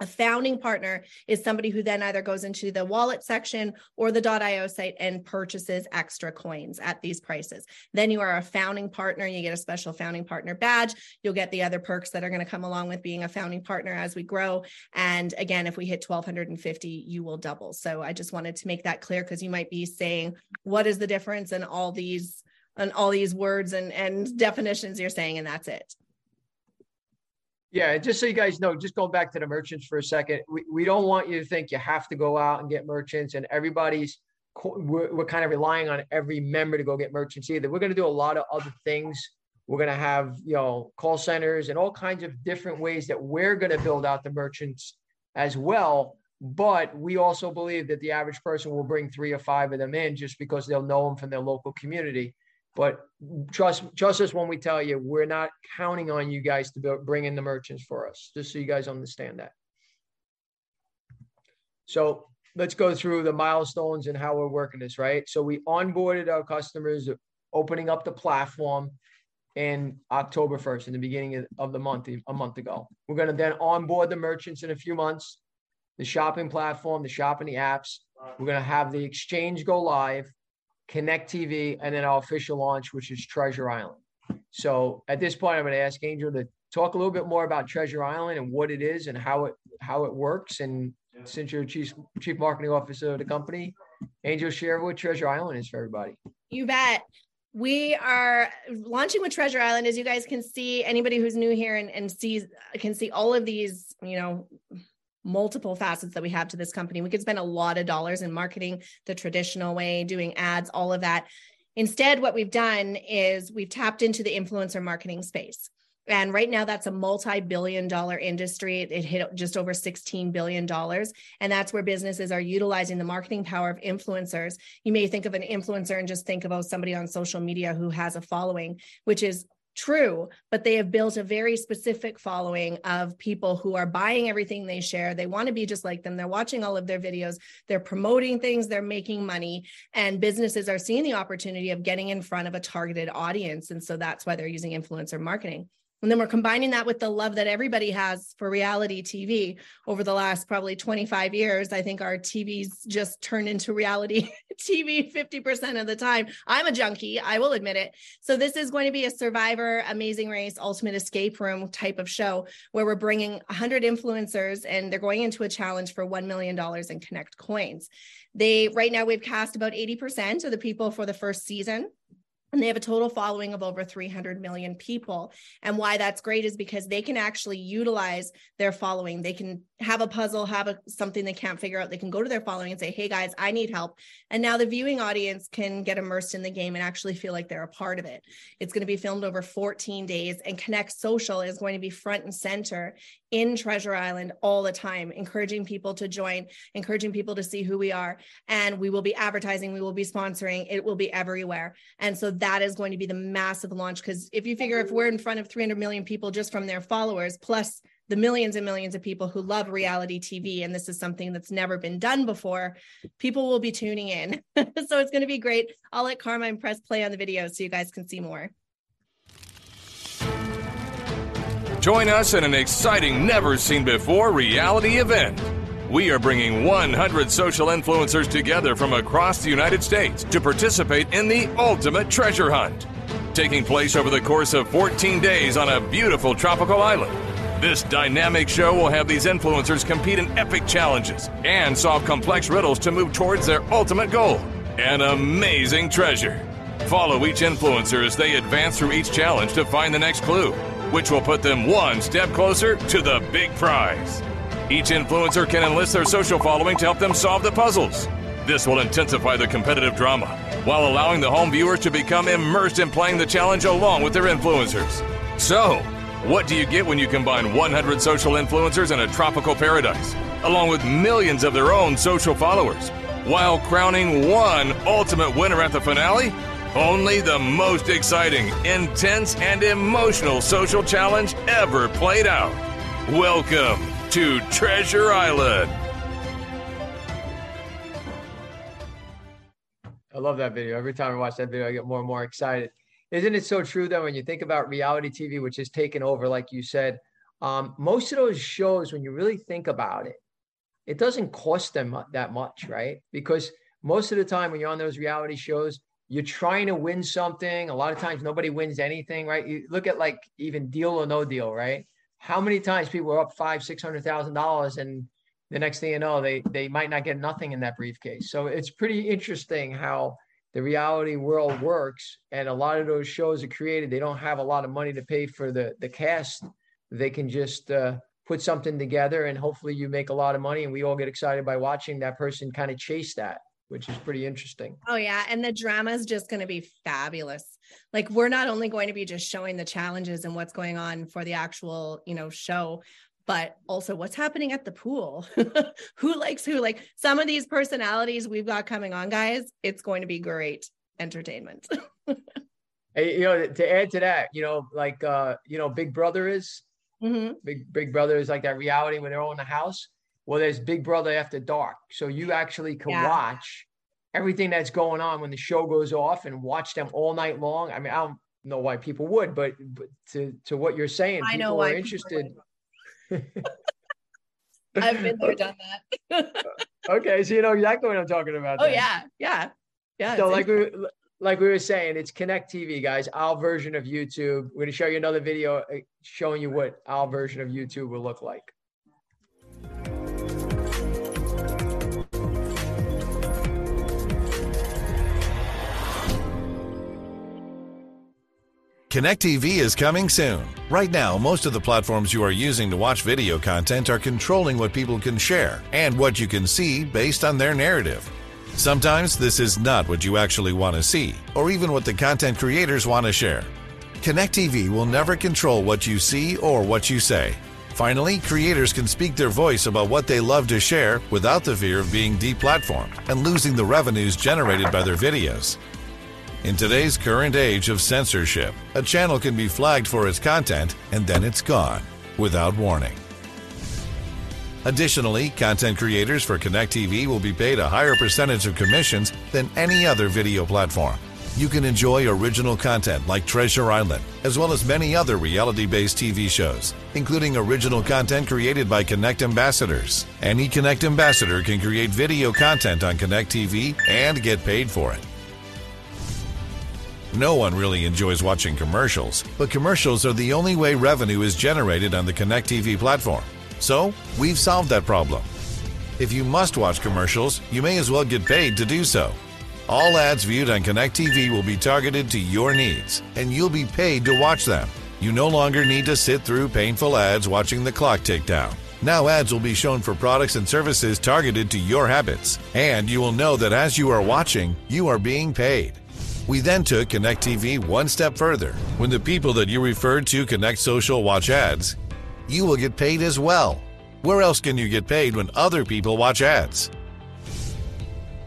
A founding partner is somebody who then either goes into the wallet section or the .io site and purchases extra coins at these prices. Then you are a founding partner. You get a special founding partner badge. You'll get the other perks that are going to come along with being a founding partner as we grow. And again, if we hit 1250, you will double. So I just wanted to make that clear because you might be saying, what is the difference in all these and all these words and, and definitions you're saying, and that's it. Yeah, just so you guys know, just going back to the merchants for a second, we, we don't want you to think you have to go out and get merchants and everybody's, we're, we're kind of relying on every member to go get merchants either. We're going to do a lot of other things. We're going to have, you know, call centers and all kinds of different ways that we're going to build out the merchants as well. But we also believe that the average person will bring three or five of them in just because they'll know them from their local community. But trust trust us when we tell you we're not counting on you guys to bring in the merchants for us. Just so you guys understand that. So let's go through the milestones and how we're working this. Right. So we onboarded our customers, opening up the platform in October 1st, in the beginning of the month, a month ago. We're going to then onboard the merchants in a few months. the shopping platform, the shopping the apps. We're going to have the exchange go live, Connect TV, and then our official launch, which is Treasure Island. So at this point, I'm going to ask Angel to talk a little bit more about Treasure Island and what it is and how it how it works. And since you're chief chief marketing officer of the company, Angel, share what Treasure Island is for everybody. You bet. We are launching with Treasure Island, as you guys can see. Anybody who's new here and, and sees can see all of these, you know, multiple facets that we have to this company. We could spend a lot of dollars in marketing the traditional way, doing ads, all of that. Instead, what we've done is we've tapped into the influencer marketing space. And right now, that's a multi billion dollar industry. It hit just over $16 billion. And that's where businesses are utilizing the marketing power of influencers. You may think of an influencer and just think about oh, somebody on social media who has a following, which is true, but they have built a very specific following of people who are buying everything they share. They want to be just like them. They're watching all of their videos, they're promoting things, they're making money, and businesses are seeing the opportunity of getting in front of a targeted audience. And so that's why they're using influencer marketing. And then we're combining that with the love that everybody has for reality TV over the last probably 25 years. I think our TVs just turned into reality TV 50% of the time. I'm a junkie, I will admit it. So, this is going to be a Survivor, Amazing Race, Ultimate Escape Room type of show where we're bringing 100 influencers and they're going into a challenge for $1 million in Connect coins. They, right now, we've cast about 80% of the people for the first season and they have a total following of over 300 million people. And why that's great is because they can actually utilize their following. They can have a puzzle, have a, something they can't figure out. They can go to their following and say, Hey guys, I need help. And now the viewing audience can get immersed in the game and actually feel like they're a part of it. It's going to be filmed over 14 days and Connect Social is going to be front and center in Treasure Island all the time, encouraging people to join, encouraging people to see who we are. And we will be advertising, we will be sponsoring, it will be everywhere. And so that is going to be the massive launch. Because if you figure if we're in front of 300 million people just from their followers, plus the millions and millions of people who love reality TV, and this is something that's never been done before, people will be tuning in. so it's going to be great. I'll let Carmine press play on the video so you guys can see more. Join us in an exciting, never seen before reality event. We are bringing 100 social influencers together from across the United States to participate in the ultimate treasure hunt. Taking place over the course of 14 days on a beautiful tropical island. This dynamic show will have these influencers compete in epic challenges and solve complex riddles to move towards their ultimate goal an amazing treasure. Follow each influencer as they advance through each challenge to find the next clue which will put them one step closer to the big prize. Each influencer can enlist their social following to help them solve the puzzles. This will intensify the competitive drama while allowing the home viewers to become immersed in playing the challenge along with their influencers. So, what do you get when you combine 100 social influencers in a tropical paradise, along with millions of their own social followers, while crowning one ultimate winner at the finale? Only the most exciting, intense, and emotional social challenge ever played out. Welcome to Treasure Island. I love that video. Every time I watch that video, I get more and more excited. Isn't it so true that when you think about reality TV, which has taken over, like you said, um, most of those shows, when you really think about it, it doesn't cost them that much, right? Because most of the time when you're on those reality shows, you're trying to win something. A lot of times nobody wins anything, right? You look at like even deal or no deal, right? How many times people are up five, six hundred thousand dollars and the next thing you know, they they might not get nothing in that briefcase. So it's pretty interesting how the reality world works. And a lot of those shows are created. They don't have a lot of money to pay for the the cast. They can just uh, put something together and hopefully you make a lot of money and we all get excited by watching that person kind of chase that which is pretty interesting. Oh yeah, and the drama is just going to be fabulous. Like we're not only going to be just showing the challenges and what's going on for the actual, you know, show, but also what's happening at the pool. who likes who? Like some of these personalities we've got coming on, guys, it's going to be great entertainment. hey, you know, to add to that, you know, like uh, you know, Big Brother is mm-hmm. Big Big Brother is like that reality when they're all in the house well, there's Big Brother After Dark. So you actually can yeah. watch everything that's going on when the show goes off and watch them all night long. I mean, I don't know why people would, but, but to, to what you're saying, I people are interested. I've been there, done that. okay, so you know exactly what I'm talking about. Oh then. yeah, yeah, yeah. So like we like we were saying, it's Connect TV, guys. Our version of YouTube. We're gonna show you another video uh, showing you what our version of YouTube will look like. Connect TV is coming soon. Right now, most of the platforms you are using to watch video content are controlling what people can share and what you can see based on their narrative. Sometimes this is not what you actually want to see, or even what the content creators want to share. Connect TV will never control what you see or what you say. Finally, creators can speak their voice about what they love to share without the fear of being deplatformed and losing the revenues generated by their videos. In today's current age of censorship, a channel can be flagged for its content and then it's gone without warning. Additionally, content creators for Connect TV will be paid a higher percentage of commissions than any other video platform. You can enjoy original content like Treasure Island, as well as many other reality based TV shows, including original content created by Connect ambassadors. Any Connect ambassador can create video content on Connect TV and get paid for it. No one really enjoys watching commercials, but commercials are the only way revenue is generated on the Connect TV platform. So, we've solved that problem. If you must watch commercials, you may as well get paid to do so. All ads viewed on Connect TV will be targeted to your needs, and you'll be paid to watch them. You no longer need to sit through painful ads watching the clock tick down. Now, ads will be shown for products and services targeted to your habits, and you will know that as you are watching, you are being paid. We then took Connect TV one step further. When the people that you referred to Connect Social watch ads, you will get paid as well. Where else can you get paid when other people watch ads?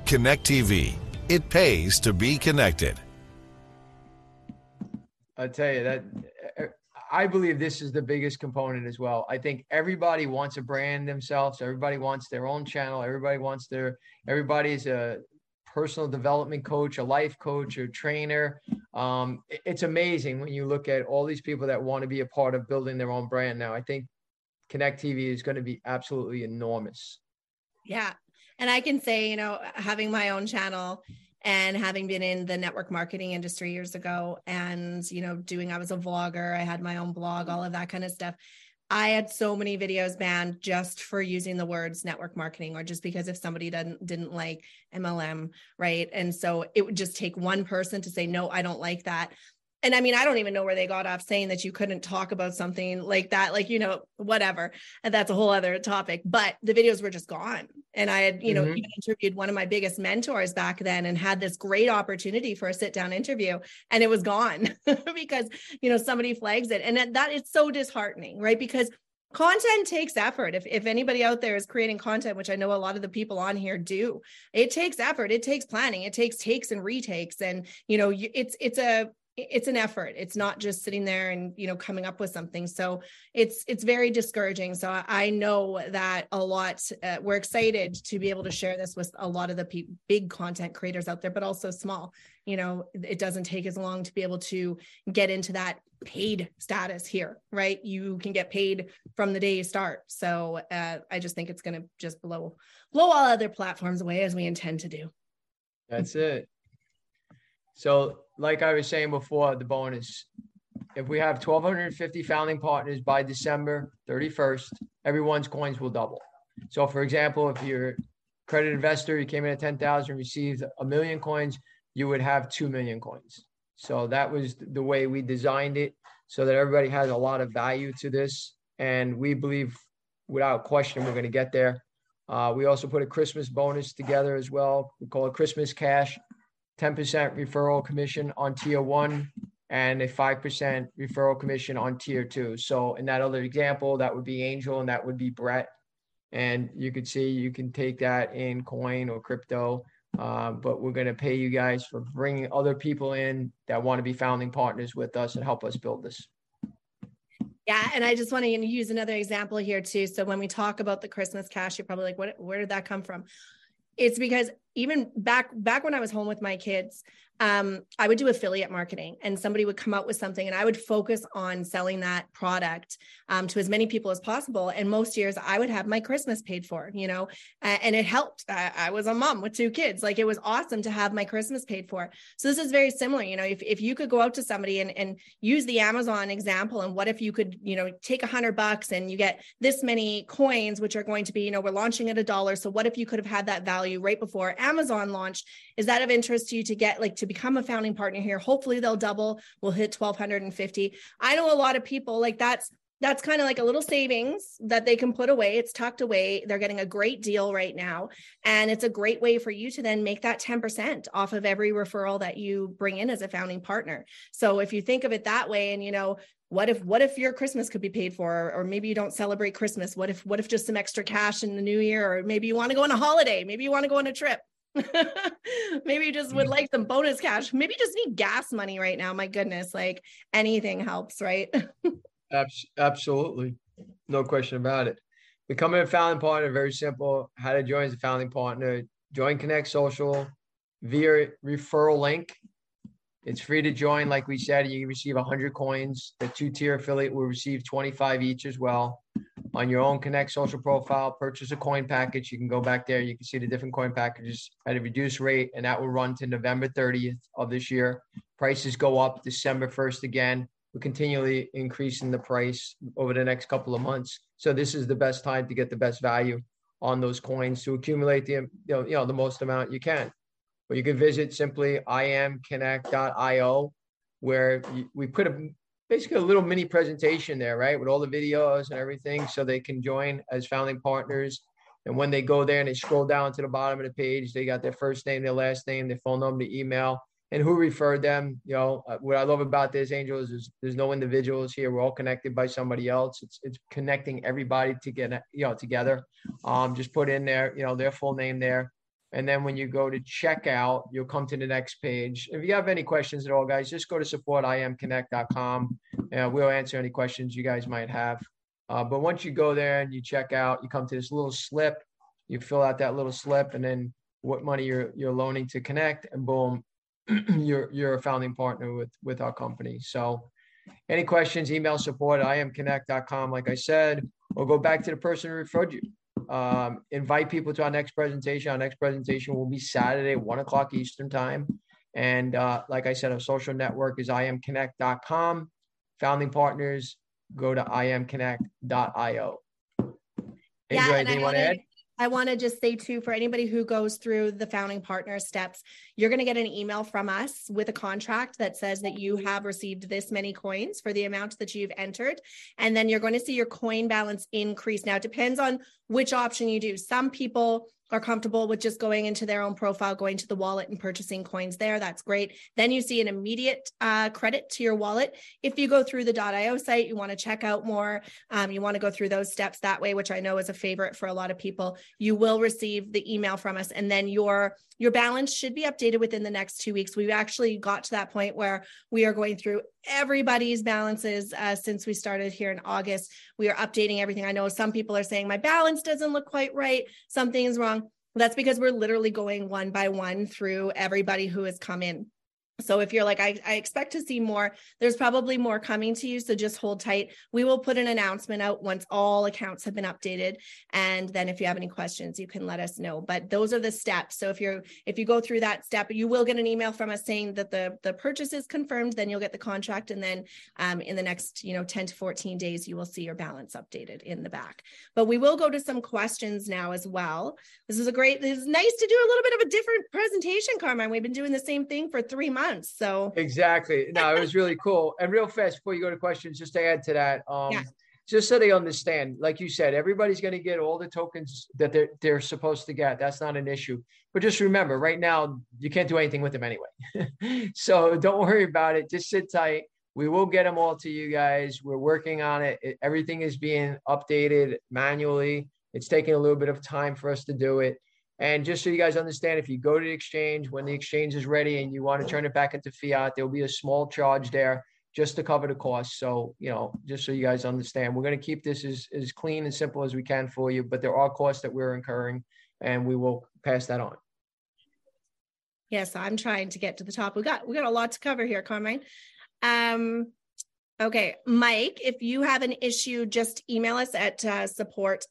Connect TV. It pays to be connected. I tell you that er, I believe this is the biggest component as well. I think everybody wants a brand themselves. Everybody wants their own channel. Everybody wants their everybody's a personal development coach, a life coach, a trainer. Um, it's amazing when you look at all these people that want to be a part of building their own brand now. I think Connect TV is going to be absolutely enormous. Yeah. And I can say, you know, having my own channel and having been in the network marketing industry years ago and, you know, doing, I was a vlogger, I had my own blog, all of that kind of stuff. I had so many videos banned just for using the words network marketing or just because if somebody didn't didn't like MLM, right? And so it would just take one person to say no, I don't like that and I mean, I don't even know where they got off saying that you couldn't talk about something like that, like, you know, whatever. And that's a whole other topic. But the videos were just gone. And I had, you know, mm-hmm. even interviewed one of my biggest mentors back then and had this great opportunity for a sit down interview and it was gone because, you know, somebody flags it. And that, that so disheartening, right? Because content takes effort if, if anybody out there is creating content which i know a lot of the people on here do it takes effort it takes planning it takes takes and retakes and you know it's it's a it's an effort. It's not just sitting there and you know coming up with something. So it's it's very discouraging. So i know that a lot uh, we're excited to be able to share this with a lot of the pe- big content creators out there but also small. You know it doesn't take as long to be able to get into that paid status here right? You can get paid from the day you start. So uh, i just think it's going to just blow blow all other platforms away as we intend to do. That's it. So, like I was saying before, the bonus if we have 1,250 founding partners by December 31st, everyone's coins will double. So, for example, if you're a credit investor, you came in at 10,000, received a million coins, you would have 2 million coins. So, that was the way we designed it so that everybody has a lot of value to this. And we believe without question, we're going to get there. Uh, we also put a Christmas bonus together as well. We call it Christmas Cash. 10% referral commission on tier one and a 5% referral commission on tier two. So in that other example, that would be Angel and that would be Brett. And you could see you can take that in coin or crypto. Uh, but we're going to pay you guys for bringing other people in that want to be founding partners with us and help us build this. Yeah, and I just want to use another example here too. So when we talk about the Christmas cash, you're probably like, "What? Where did that come from?" It's because even back back when I was home with my kids, um, I would do affiliate marketing and somebody would come up with something and I would focus on selling that product um, to as many people as possible. And most years I would have my Christmas paid for, you know, and it helped. I, I was a mom with two kids. Like it was awesome to have my Christmas paid for. So this is very similar. You know, if, if you could go out to somebody and, and use the Amazon example, and what if you could, you know, take a hundred bucks and you get this many coins, which are going to be, you know, we're launching at a dollar. So what if you could have had that value right before Amazon launched? Is that of interest to you to get like to become a founding partner here? Hopefully they'll double. We'll hit 1250. I know a lot of people like that's that's kind of like a little savings that they can put away. It's tucked away. They're getting a great deal right now. And it's a great way for you to then make that 10% off of every referral that you bring in as a founding partner. So if you think of it that way and, you know, what if what if your christmas could be paid for or maybe you don't celebrate christmas what if what if just some extra cash in the new year or maybe you want to go on a holiday maybe you want to go on a trip maybe you just would mm. like some bonus cash maybe just need gas money right now my goodness like anything helps right absolutely. No question about it. Becoming a founding partner, very simple. How to join as a founding partner. Join Connect Social via referral link. It's free to join. Like we said, you receive 100 coins. The two tier affiliate will receive 25 each as well. On your own Connect social profile, purchase a coin package. You can go back there. You can see the different coin packages at a reduced rate, and that will run to November 30th of this year. Prices go up December 1st again we're continually increasing the price over the next couple of months. So this is the best time to get the best value on those coins to accumulate the you know, you know the most amount you can. But you can visit simply imconnect.io where we put a basically a little mini presentation there, right, with all the videos and everything, so they can join as founding partners. And when they go there and they scroll down to the bottom of the page, they got their first name, their last name, their phone number, the email, and who referred them. You know, uh, what I love about this, Angels, is there's no individuals here. We're all connected by somebody else. It's it's connecting everybody to get you know together. Um, just put in there, you know, their full name there. And then when you go to checkout, you'll come to the next page. If you have any questions at all, guys, just go to supportimconnect.com and we'll answer any questions you guys might have. Uh, but once you go there and you check out, you come to this little slip, you fill out that little slip, and then what money you're you're loaning to connect, and boom, you're you're a founding partner with with our company. So any questions, email support at imconnect.com, like I said, or go back to the person who referred you. Um, invite people to our next presentation. Our next presentation will be Saturday, one o'clock Eastern time. And uh, like I said, our social network is imconnect.com. Founding partners, go to imconnect.io. Yeah, anything you want to add? I want to just say too, for anybody who goes through the founding partner steps, you're going to get an email from us with a contract that says that you have received this many coins for the amount that you've entered. And then you're going to see your coin balance increase. Now, it depends on which option you do. Some people are comfortable with just going into their own profile, going to the wallet and purchasing coins there. That's great. Then you see an immediate uh, credit to your wallet. If you go through the .io site, you want to check out more, um, you want to go through those steps that way, which I know is a favorite for a lot of people. You will receive the email from us, and then your your balance should be updated within the next two weeks. We've actually got to that point where we are going through everybody's balances uh, since we started here in August. We are updating everything. I know some people are saying my balance doesn't look quite right, something's wrong. That's because we're literally going one by one through everybody who has come in. So if you're like, I, I, expect to see more, there's probably more coming to you. So just hold tight. We will put an announcement out once all accounts have been updated. And then if you have any questions, you can let us know. But those are the steps. So if you're if you go through that step, you will get an email from us saying that the, the purchase is confirmed, then you'll get the contract. And then um, in the next, you know, 10 to 14 days, you will see your balance updated in the back. But we will go to some questions now as well. This is a great, this is nice to do a little bit of a different presentation, Carmine. We've been doing the same thing for three months months. So exactly. No, it was really cool. And real fast before you go to questions, just to add to that, um, yeah. just so they understand, like you said, everybody's going to get all the tokens that they're they're supposed to get. That's not an issue. But just remember, right now you can't do anything with them anyway. so don't worry about it. Just sit tight. We will get them all to you guys. We're working on it. it everything is being updated manually. It's taking a little bit of time for us to do it. And just so you guys understand, if you go to the exchange, when the exchange is ready and you want to turn it back into fiat, there'll be a small charge there just to cover the cost. So, you know, just so you guys understand, we're going to keep this as, as clean and simple as we can for you, but there are costs that we're incurring and we will pass that on. Yes, I'm trying to get to the top. We got we got a lot to cover here, Carmine. Um, okay, Mike, if you have an issue, just email us at uh, support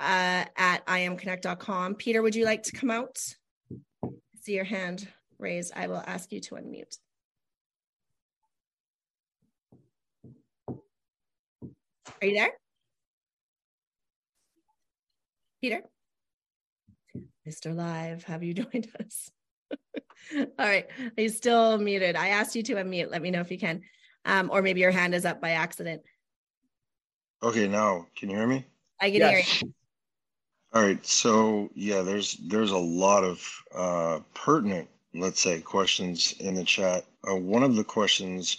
uh, at iamconnect.com. Peter, would you like to come out? See your hand raised. I will ask you to unmute. Are you there? Peter? Mr. Live, have you joined us? All right, he's still muted. I asked you to unmute. Let me know if you can. Um, or maybe your hand is up by accident. Okay, now can you hear me? I can yes. hear you. All right, so yeah, there's there's a lot of uh, pertinent, let's say, questions in the chat. Uh, one of the questions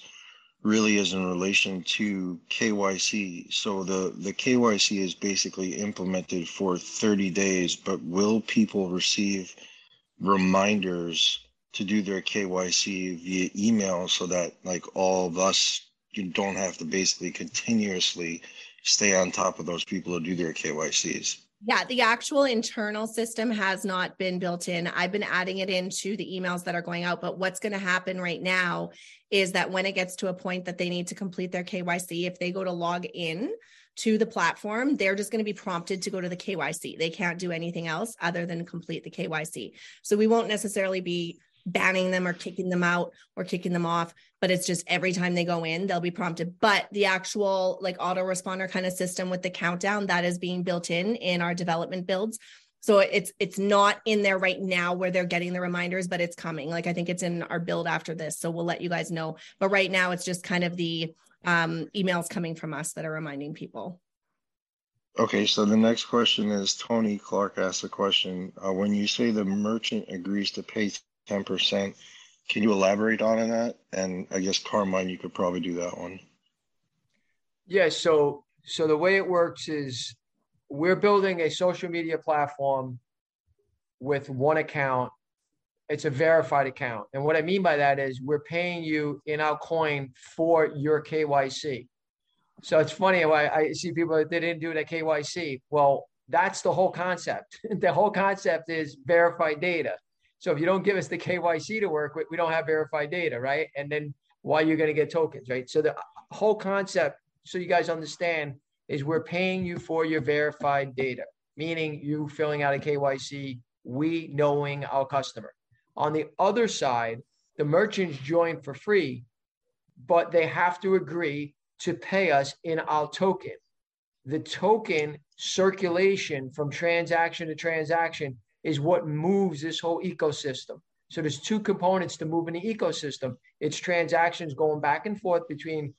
really is in relation to KYC. So the the KYC is basically implemented for 30 days, but will people receive reminders to do their KYC via email so that like all of us you don't have to basically continuously stay on top of those people who do their KYCs. Yeah, the actual internal system has not been built in. I've been adding it into the emails that are going out. But what's going to happen right now is that when it gets to a point that they need to complete their KYC, if they go to log in to the platform, they're just going to be prompted to go to the KYC. They can't do anything else other than complete the KYC. So we won't necessarily be banning them or kicking them out or kicking them off but it's just every time they go in they'll be prompted. But the actual like autoresponder kind of system with the countdown that is being built in in our development builds. So it's it's not in there right now where they're getting the reminders but it's coming. Like i think it's in our build after this so we'll let you guys know. But right now it's just kind of the um, emails coming from us that are reminding people. Okay, so the next question is Tony Clark asked a question. Uh, when you say the merchant agrees to pay 10%. Can you elaborate on that? And I guess Carmine, you could probably do that one. Yeah. So, so the way it works is we're building a social media platform with one account. It's a verified account. And what I mean by that is we're paying you in our coin for your KYC. So it's funny I, I see people that they didn't do the KYC. Well, that's the whole concept. the whole concept is verified data. So if you don't give us the KYC to work with, we don't have verified data, right? And then why you're going to get tokens, right? So the whole concept, so you guys understand, is we're paying you for your verified data, meaning you filling out a KYC, we knowing our customer. On the other side, the merchants join for free, but they have to agree to pay us in our token. The token circulation from transaction to transaction is what moves this whole ecosystem. So there's two components to moving the ecosystem. It's transactions going back and forth between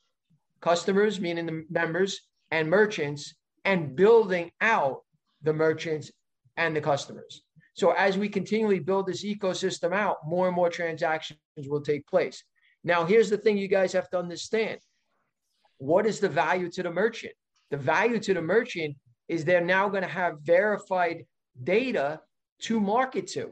customers, meaning the members, and merchants, and building out the merchants and the customers. So as we continually build this ecosystem out, more and more transactions will take place. Now, here's the thing you guys have to understand. What is the value to the merchant? The value to the merchant is they're now going to have verified data to market to.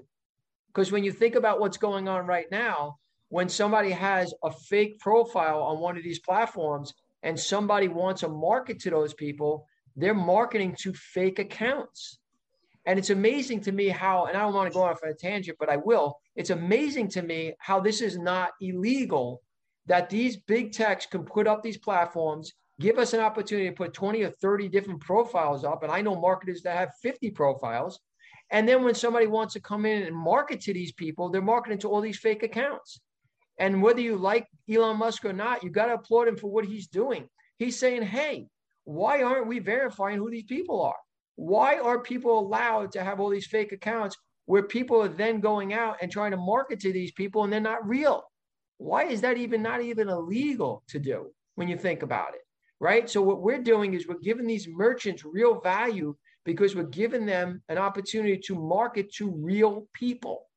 Because when you think about what's going on right now, when somebody has a fake profile on one of these platforms and somebody wants to market to those people, they're marketing to fake accounts. And it's amazing to me how, and I don't want to go off on a tangent, but I will. It's amazing to me how this is not illegal that these big techs can put up these platforms, give us an opportunity to put 20 or 30 different profiles up. And I know marketers that have 50 profiles and then when somebody wants to come in and market to these people, they're marketing to all these fake accounts. And whether you like Elon Musk or not, you got to applaud him for what he's doing. He's saying, hey, why aren't we verifying who these people are? Why are people allowed to have all these fake accounts where people are then going out and trying to market to these people and they're not real? Why is that even not even illegal to do when you think about it? Right. So, what we're doing is we're giving these merchants real value because we're giving them an opportunity to market to real people.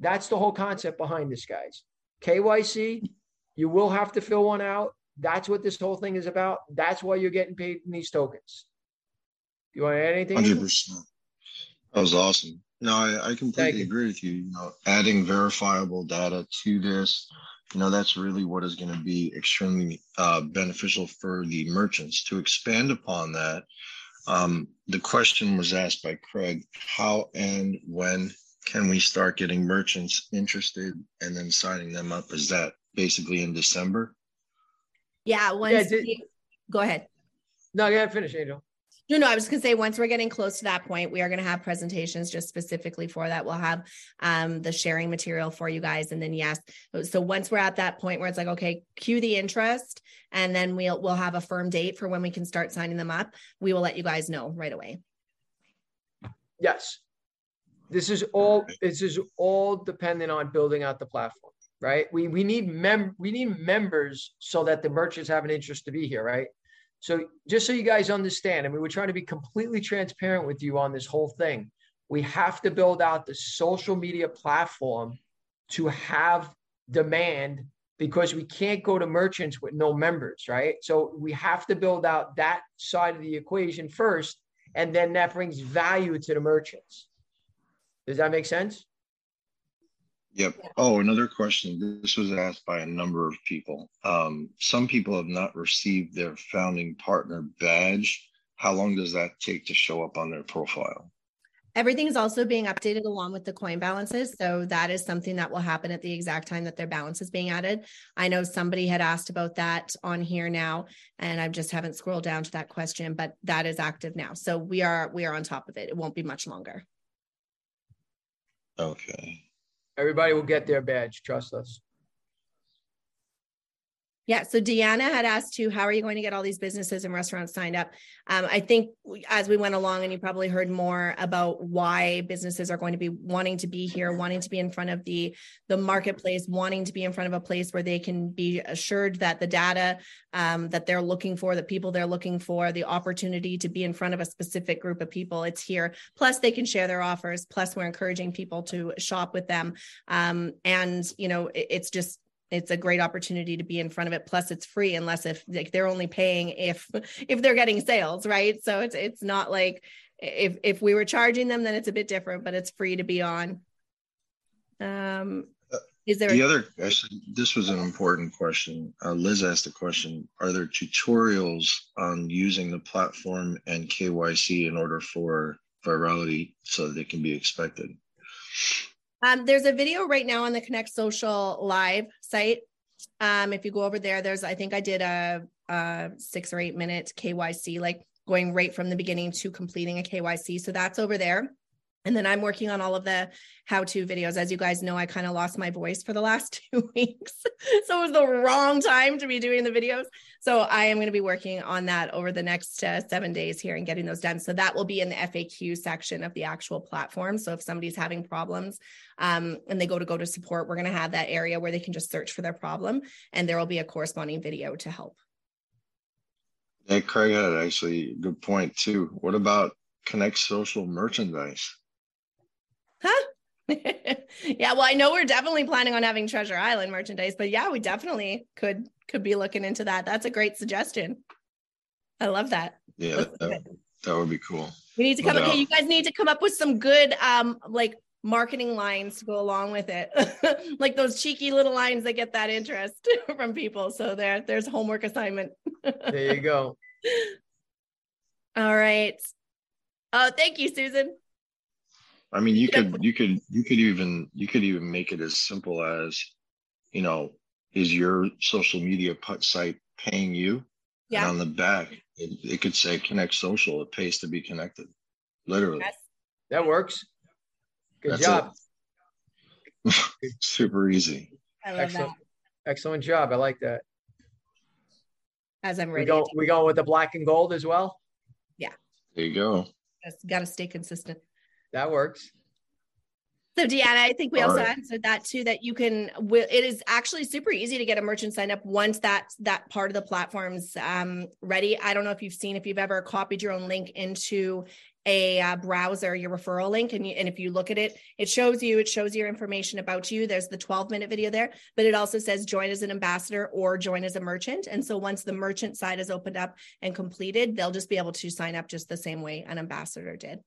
That's the whole concept behind this, guys. KYC, you will have to fill one out. That's what this whole thing is about. That's why you're getting paid in these tokens. You want to add anything? 100%. That was awesome. No, I, I completely agree with you. You know, adding verifiable data to this, you know, that's really what is going to be extremely uh, beneficial for the merchants. To expand upon that, um, the question was asked by Craig how and when can we start getting merchants interested and then signing them up? Is that basically in December? Yeah, once Yeah, did- we- go ahead. No, go ahead, finish, Angel. No, no, I was gonna say, once we're getting close to that point, we are gonna have presentations just specifically for that. We'll have um the sharing material for you guys. And then yes, so once we're at that point where it's like, okay, cue the interest, and then we'll we'll have a firm date for when we can start signing them up. We will let you guys know right away. Yes. This is all, this is all dependent on building out the platform, right? We, we need mem, we need members so that the merchants have an interest to be here, right? So just so you guys understand, I mean, we're trying to be completely transparent with you on this whole thing. We have to build out the social media platform to have demand because we can't go to merchants with no members, right? So we have to build out that side of the equation first, and then that brings value to the merchants. Does that make sense? Yep. Oh, another question. This was asked by a number of people. Um, some people have not received their founding partner badge. How long does that take to show up on their profile? Everything is also being updated along with the coin balances. So that is something that will happen at the exact time that their balance is being added. I know somebody had asked about that on here now, and I just haven't scrolled down to that question, but that is active now. So we are we are on top of it. It won't be much longer. Okay. Everybody will get their badge, trust us. Yeah. So Deanna had asked too, how are you going to get all these businesses and restaurants signed up? Um, I think as we went along, and you probably heard more about why businesses are going to be wanting to be here, wanting to be in front of the the marketplace, wanting to be in front of a place where they can be assured that the data um, that they're looking for, the people they're looking for, the opportunity to be in front of a specific group of people, it's here. Plus, they can share their offers. Plus, we're encouraging people to shop with them, um, and you know, it- it's just it's a great opportunity to be in front of it plus it's free unless if like they're only paying if if they're getting sales right so it's it's not like if if we were charging them then it's a bit different but it's free to be on um is there The other, actually, this was an important question. Uh, Liz asked a question. Are there tutorials on using the platform and KYC in order for virality so that it can be expected? Um, there's a video right now on the Connect Social Live site. Um, if you go over there, there's I think I did a, a six or eight minute KYC, like going right from the beginning to completing a KYC. So that's over there. And then I'm working on all of the how to videos. As you guys know, I kind of lost my voice for the last two weeks. so it was the wrong time to be doing the videos. So I am going to be working on that over the next uh, seven days here and getting those done. So that will be in the FAQ section of the actual platform. So if somebody's having problems um, and they go to go to support, we're going to have that area where they can just search for their problem and there will be a corresponding video to help. Yeah, Craig had actually a good point too. What about Connect Social merchandise? Huh? yeah, well, I know we're definitely planning on having Treasure Island merchandise, but yeah, we definitely could could be looking into that. That's a great suggestion. I love that. Yeah, that, that, that would be cool. We need to come. No Okay, you guys need to come up with some good, um, like marketing lines to go along with it, like those cheeky little lines that get that interest from people. So there, there's homework assignment. There you go. All right. Oh, thank you, Susan. I mean, you could, you could, you could even, you could even make it as simple as, you know, is your social media put site paying you? Yeah. And on the back, it, it could say Connect Social. It pays to be connected. Literally, Yes. That works. Good That's job. super easy. I love Excellent. that. Excellent job. I like that. As I'm We ready. go, we go with the black and gold as well? Yeah. There you go. Got to stay consistent. That works. So Deanna, I think we All also right. answered that too. That you can. It is actually super easy to get a merchant sign up once that that part of the platform's um, ready. I don't know if you've seen if you've ever copied your own link into a uh, browser, your referral link, and you, and if you look at it, it shows you it shows your information about you. There's the 12 minute video there, but it also says join as an ambassador or join as a merchant. And so once the merchant side is opened up and completed, they'll just be able to sign up just the same way an ambassador did.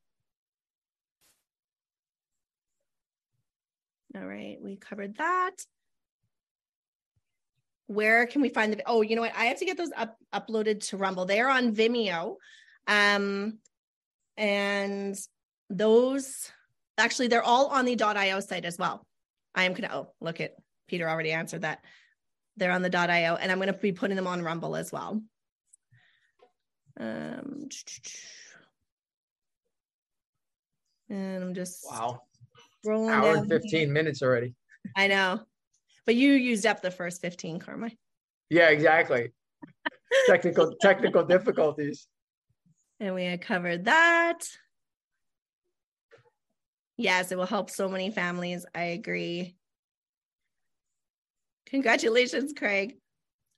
All right, we covered that. Where can we find the, oh, you know what? I have to get those up uploaded to Rumble. They're on Vimeo. Um, and those, actually they're all on the .io site as well. I am gonna oh look at Peter already answered that. They're on the .io and I'm gonna be putting them on Rumble as well. Um, and I'm just Wow. Rolling Hour down and here. 15 minutes already. I know, but you used up the first 15, Carmine. Yeah, exactly. technical technical difficulties. And we had covered that. Yes, it will help so many families. I agree. Congratulations, Craig.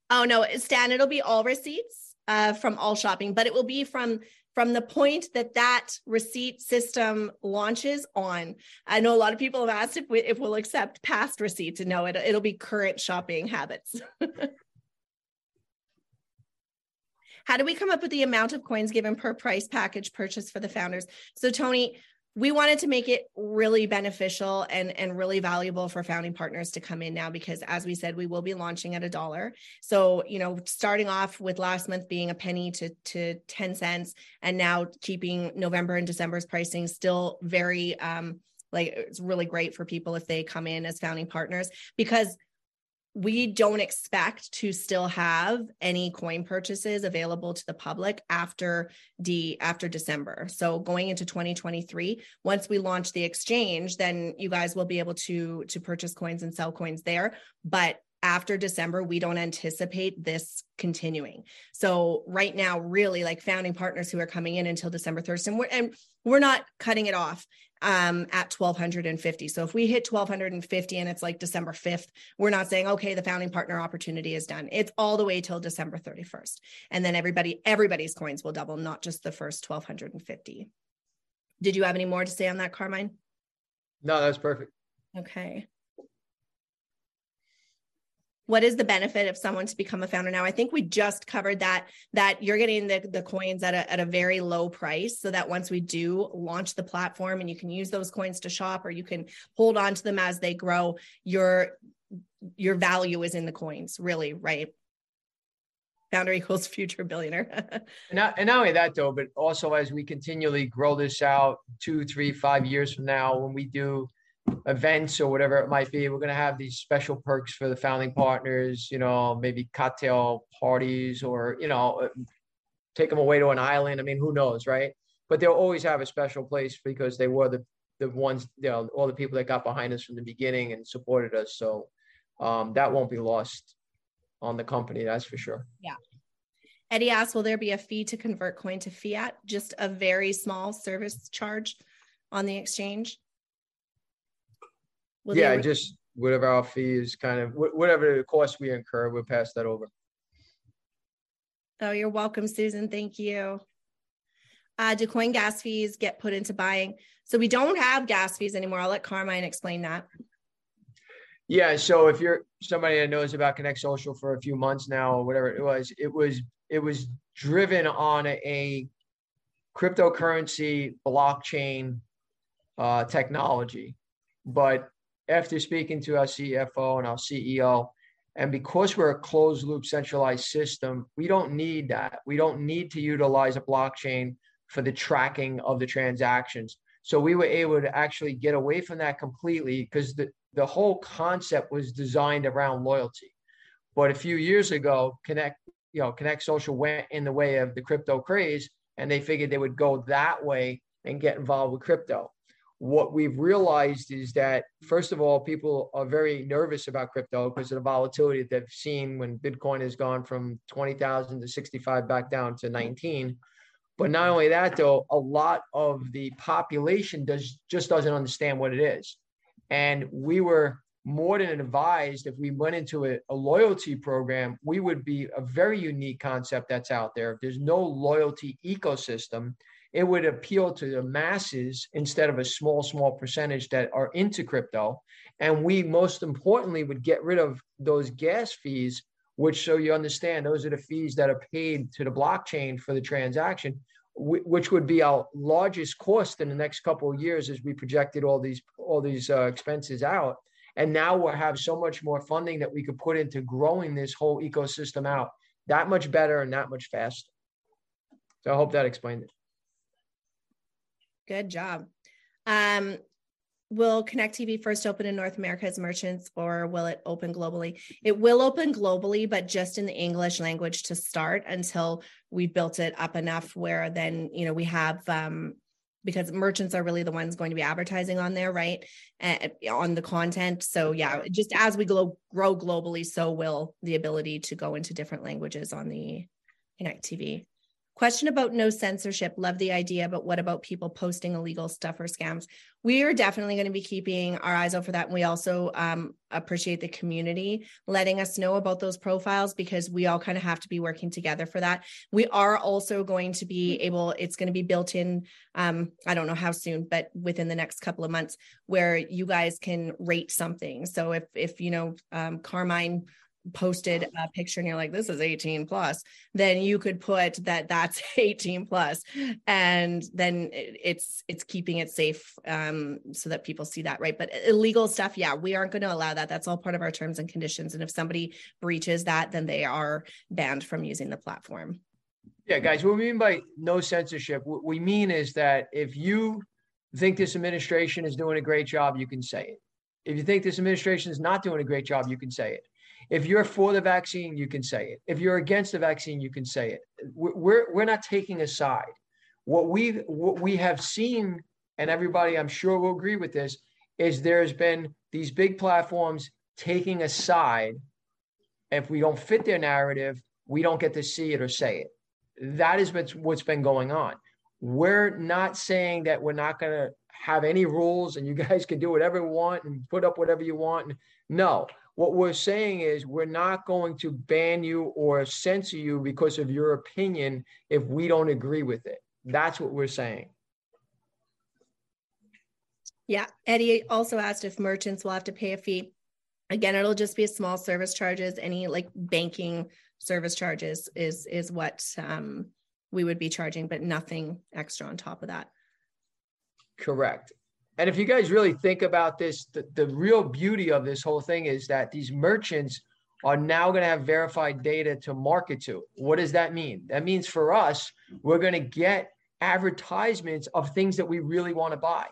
Oh no, Stan, it'll be all receipts uh, from all shopping, but it will be from from the point that that receipt system launches on. I know a lot of people have asked if we if we'll accept past receipts, and no, it, it'll be current shopping habits. How do we come up with the amount of coins given per price package purchase for the founders? So, Tony, we wanted to make it really beneficial and, and really valuable for founding partners to come in now because, as we said, we will be launching at a dollar. So, you know, starting off with last month being a penny to, to 10 cents, and now keeping November and December's pricing still very, um, like it's really great for people if they come in as founding partners because we don't expect to still have any coin purchases available to the public after the after December. So going into 2023, once we launch the exchange, then you guys will be able to to purchase coins and sell coins there, but after December, we don't anticipate this continuing. So right now, really like founding partners who are coming in until December 1st, and we're and we're not cutting it off um, at 1250. So if we hit 1250 and it's like December 5th, we're not saying, okay, the founding partner opportunity is done. It's all the way till December 31st. And then everybody, everybody's coins will double, not just the first 1250. Did you have any more to say on that, Carmine? No, that's perfect. Okay. What is the benefit of someone to become a founder now? I think we just covered that that you're getting the, the coins at a, at a very low price so that once we do launch the platform and you can use those coins to shop or you can hold on to them as they grow, your your value is in the coins, really, right? Founder equals future billionaire. Not, and not only that though, but also as we continually grow this out two, three, five years from now, when we do events or whatever it might be, we're going to have these special perks for the founding partners, you know, maybe cocktail parties or, you know, uh, take them away to an island. I mean, who knows, right? But they'll always have a special place because they were the, the ones, you know, all the people that got behind us from the beginning and supported us. So um, that won't be lost on the company, that's for sure. Yeah. Eddie asks, will there be a fee to convert coin to fiat? Just a very small service charge on the exchange? Will yeah, just whatever our fee is kind of, whatever the cost we incur, we'll pass that over. Oh, you're welcome, Susan. Thank you. Uh, do coin gas fees get put into buying? So we don't have gas fees anymore. I'll let Carmine explain that. Yeah, so if you're somebody that knows about Connect Social for a few months now or whatever it was, it was it was driven on a, a cryptocurrency blockchain uh, technology. But after speaking to our CFO and our CEO, and because we're a closed loop centralized system, we don't need that. We don't need to utilize a blockchain for the tracking of the transactions. So we were able to actually get away from that completely because the, the whole concept was designed around loyalty. But a few years ago, Connect, you know, Connect Social went in the way of the crypto craze, and they figured they would go that way and get involved with crypto. What we've realized is that, first of all, people are very nervous about crypto because of the volatility that they've seen when Bitcoin has gone from 20,000 to 65 back down to 19. But not only that, though, a lot of the population does just doesn't understand what it is. And we were more than advised if we went into a, a, loyalty program, we would be a very unique concept that's out there. There's no loyalty ecosystem, it would appeal to the masses instead of a small, small percentage that are into crypto. And we most importantly would get rid of those gas fees, which so you understand, those are the fees that are paid to the blockchain for the transaction which would be our largest cost in the next couple of years as we projected all these all these uh, expenses out. And now we'll have so much more funding that we could put into growing this whole ecosystem out that much better and that much faster. So i hope that explained it good job um will Connect TV first open in North America as merchants or will it open globally? It will open globally, but just in the English language to start until we've built it up enough where then, you know, we have um because merchants are really the ones going to be advertising on there, right? On the content. So yeah, just as we grow globally, so will the ability to go into different languages on the Connect TV. Question about no censorship. Love the idea, but what about people posting illegal stuff or scams? We are definitely going to be keeping our eyes out for that. And we also um, appreciate the community letting us know about those profiles because we all kind of have to be working together for that. We are also going to be able, it's going to be built in, um, I don't know how soon, but within the next couple of months where you guys can rate something. So if, if, you know, um, Carmine posted a picture and you're like this is 18 plus then you could put that that's 18 plus. And then it's it's keeping it safe um so that people see that right? But illegal stuff yeah we aren't going to allow that. That's all part of our terms and conditions. And if somebody breaches that then they are banned from using the platform. Yeah guys what we mean by no censorship what we mean is that if you think this administration is doing a great job you can say it. If you think this administration is not doing a great job you can say it if you're for the vaccine, you can say it. If you're against the vaccine, you can say it. We're we're not taking a side. What we what we have seen, and everybody I'm sure will agree with this, is there's been these big platforms taking a side. If we don't fit their narrative, we don't get to see it or say it. That is what's been going on. We're not saying that we're not going to have any rules and you guys can do whatever you want and put up whatever you want. No, what we're saying is we're not going to ban you or censor you because of your opinion if we don't agree with it. That's what we're saying. Yeah. Eddie also asked if merchants will have to pay a fee. Again, it'll just be small service charges. Any like banking service charges is is what um, we would be charging, but nothing extra on top of that. Correct. And if you guys really think about this, the, the real beauty of this whole thing is that these merchants are now going to have verified data to market to. What does that mean? That means for us, we're going to get advertisements of things that we really want to buy.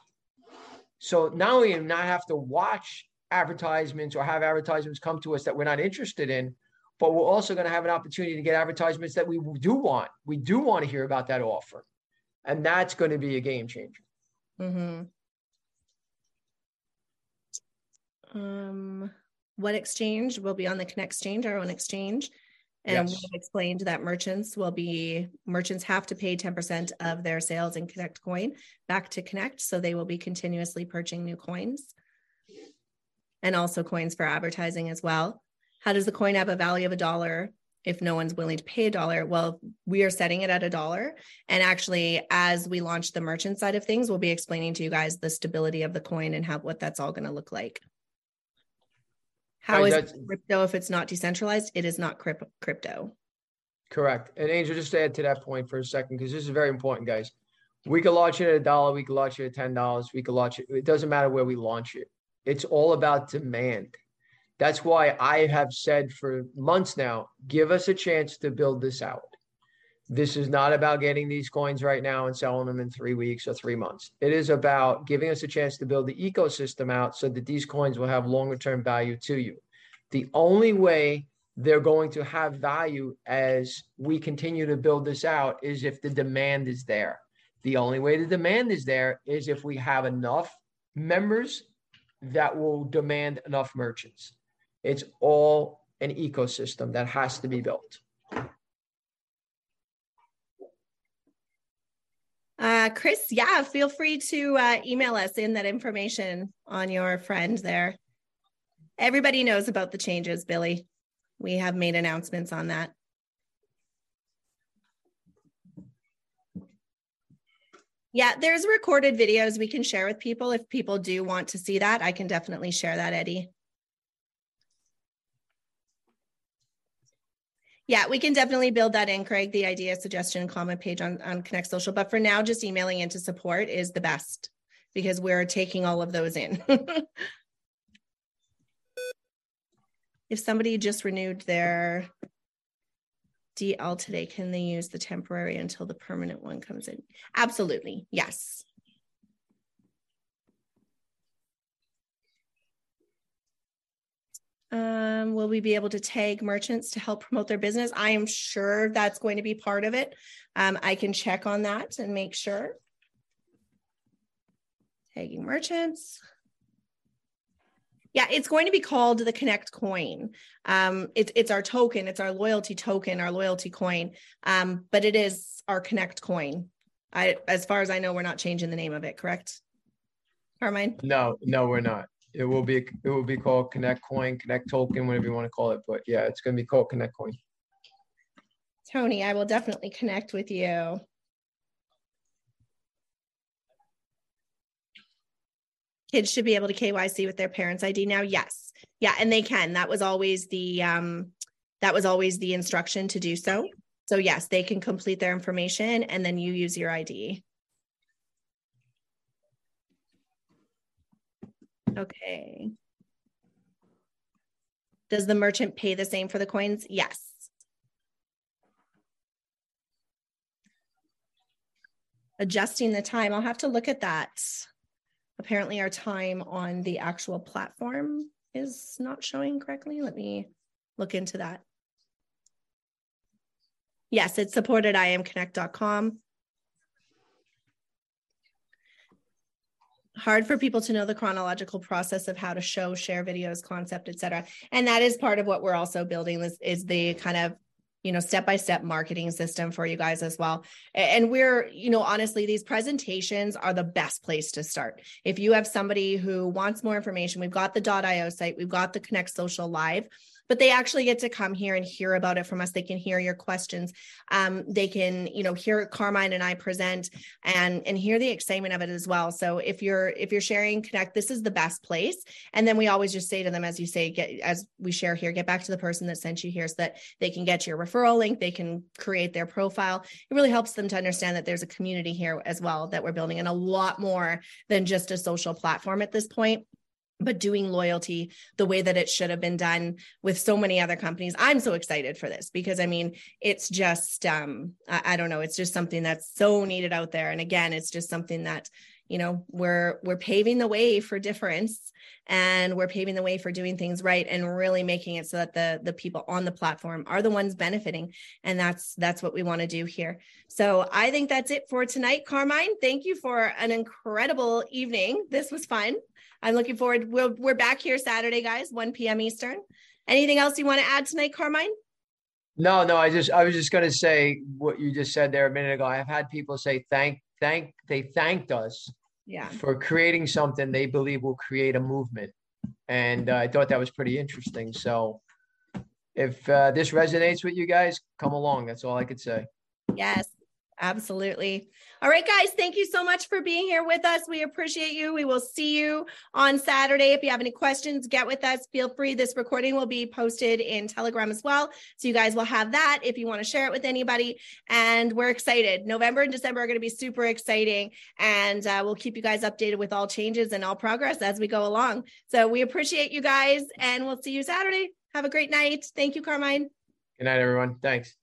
So not only not have to watch advertisements or have advertisements come to us that we're not interested in, but we're also going to have an opportunity to get advertisements that we do want. We do want to hear about that offer. And that's going to be a game changer. Mm-hmm. Um, what exchange will be on the Connect exchange, our own exchange. And yes. we've explained that merchants will be merchants have to pay 10% of their sales in Connect coin back to Connect. So they will be continuously purchasing new coins and also coins for advertising as well. How does the coin have a value of a dollar if no one's willing to pay a dollar? Well, we are setting it at a dollar. And actually, as we launch the merchant side of things, we'll be explaining to you guys the stability of the coin and how what that's all going to look like. How is crypto if it's not decentralized? It is not crypto. Correct. And Angel, just to add to that point for a second, because this is very important, guys. We could launch it at a dollar, we could launch it at ten dollars, we could launch it. It doesn't matter where we launch it. It's all about demand. That's why I have said for months now, give us a chance to build this out. This is not about getting these coins right now and selling them in three weeks or three months. It is about giving us a chance to build the ecosystem out so that these coins will have longer term value to you. The only way they're going to have value as we continue to build this out is if the demand is there. The only way the demand is there is if we have enough members that will demand enough merchants. It's all an ecosystem that has to be built. Uh, Chris, yeah, feel free to uh, email us in that information on your friend there. Everybody knows about the changes, Billy. We have made announcements on that. Yeah, there's recorded videos we can share with people if people do want to see that. I can definitely share that, Eddie. Yeah, we can definitely build that in, Craig. The idea, suggestion, comment page on, on Connect Social. But for now, just emailing into support is the best because we're taking all of those in. if somebody just renewed their DL today, can they use the temporary until the permanent one comes in? Absolutely. Yes. Um, will we be able to tag merchants to help promote their business? I am sure that's going to be part of it. Um, I can check on that and make sure. Tagging merchants. Yeah, it's going to be called the Connect coin. Um, it's it's our token, it's our loyalty token, our loyalty coin. Um, but it is our Connect coin. I, as far as I know, we're not changing the name of it, correct? Carmine? No, no, we're not. It will be, it will be called Connect Coin, Connect Token, whatever you want to call it. But yeah, it's going to be called Connect Coin. Tony, I will definitely connect with you. Kids should be able to KYC with their parents' ID now. Yes. Yeah, and they can. That was always the um that was always the instruction to do so. So yes, they can complete their information and then you use your ID. Okay. Does the merchant pay the same for the coins? Yes. Adjusting the time, I'll have to look at that. Apparently our time on the actual platform is not showing correctly. Let me look into that. Yes, it's supported imconnect.com. hard for people to know the chronological process of how to show share videos concept etc and that is part of what we're also building this is the kind of you know step by step marketing system for you guys as well. And we're you know honestly these presentations are the best place to start. If you have somebody who wants more information we've got the io site we've got the connect social live but they actually get to come here and hear about it from us. They can hear your questions. Um, they can, you know, hear Carmine and I present and and hear the excitement of it as well. So if you're if you're sharing Connect, this is the best place. And then we always just say to them, as you say, get as we share here, get back to the person that sent you here so that they can get your referral link, they can create their profile. It really helps them to understand that there's a community here as well that we're building and a lot more than just a social platform at this point but doing loyalty the way that it should have been done with so many other companies. I'm so excited for this because i mean it's just um I, I, don't know. It's just something that's so needed out there. And again it's just something that you know we're we're paving the way for difference and we're paving the way for doing things right and really making it so that the the people on the platform are the ones benefiting. And that's that's what we want to do here. So i think that's it for tonight carmine. Thank you for an incredible evening. This was fun I'm looking forward. We're, we're back here Saturday, guys, 1 p.m. Eastern. Anything else you want to add tonight, Carmine? No, no. I just I was just going to say what you just said there a minute ago. I've had people say thank thank they thanked us yeah for creating something they believe will create a movement, and uh, I thought that was pretty interesting. So if uh, this resonates with you guys, come along. That's all I could say. Yes. Absolutely. All right, guys, thank you so much for being here with us. We appreciate you. We will see you on Saturday. If you have any questions, get with us. Feel free. This recording will be posted in Telegram as well. So you guys will have that if you want to share it with anybody. And we're excited. November and December are going to be super exciting. And uh, we'll keep you guys updated with all changes and all progress as we go along. So we appreciate you guys and we'll see you Saturday. Have a great night. Thank you, Carmine. Good night, everyone. Thanks.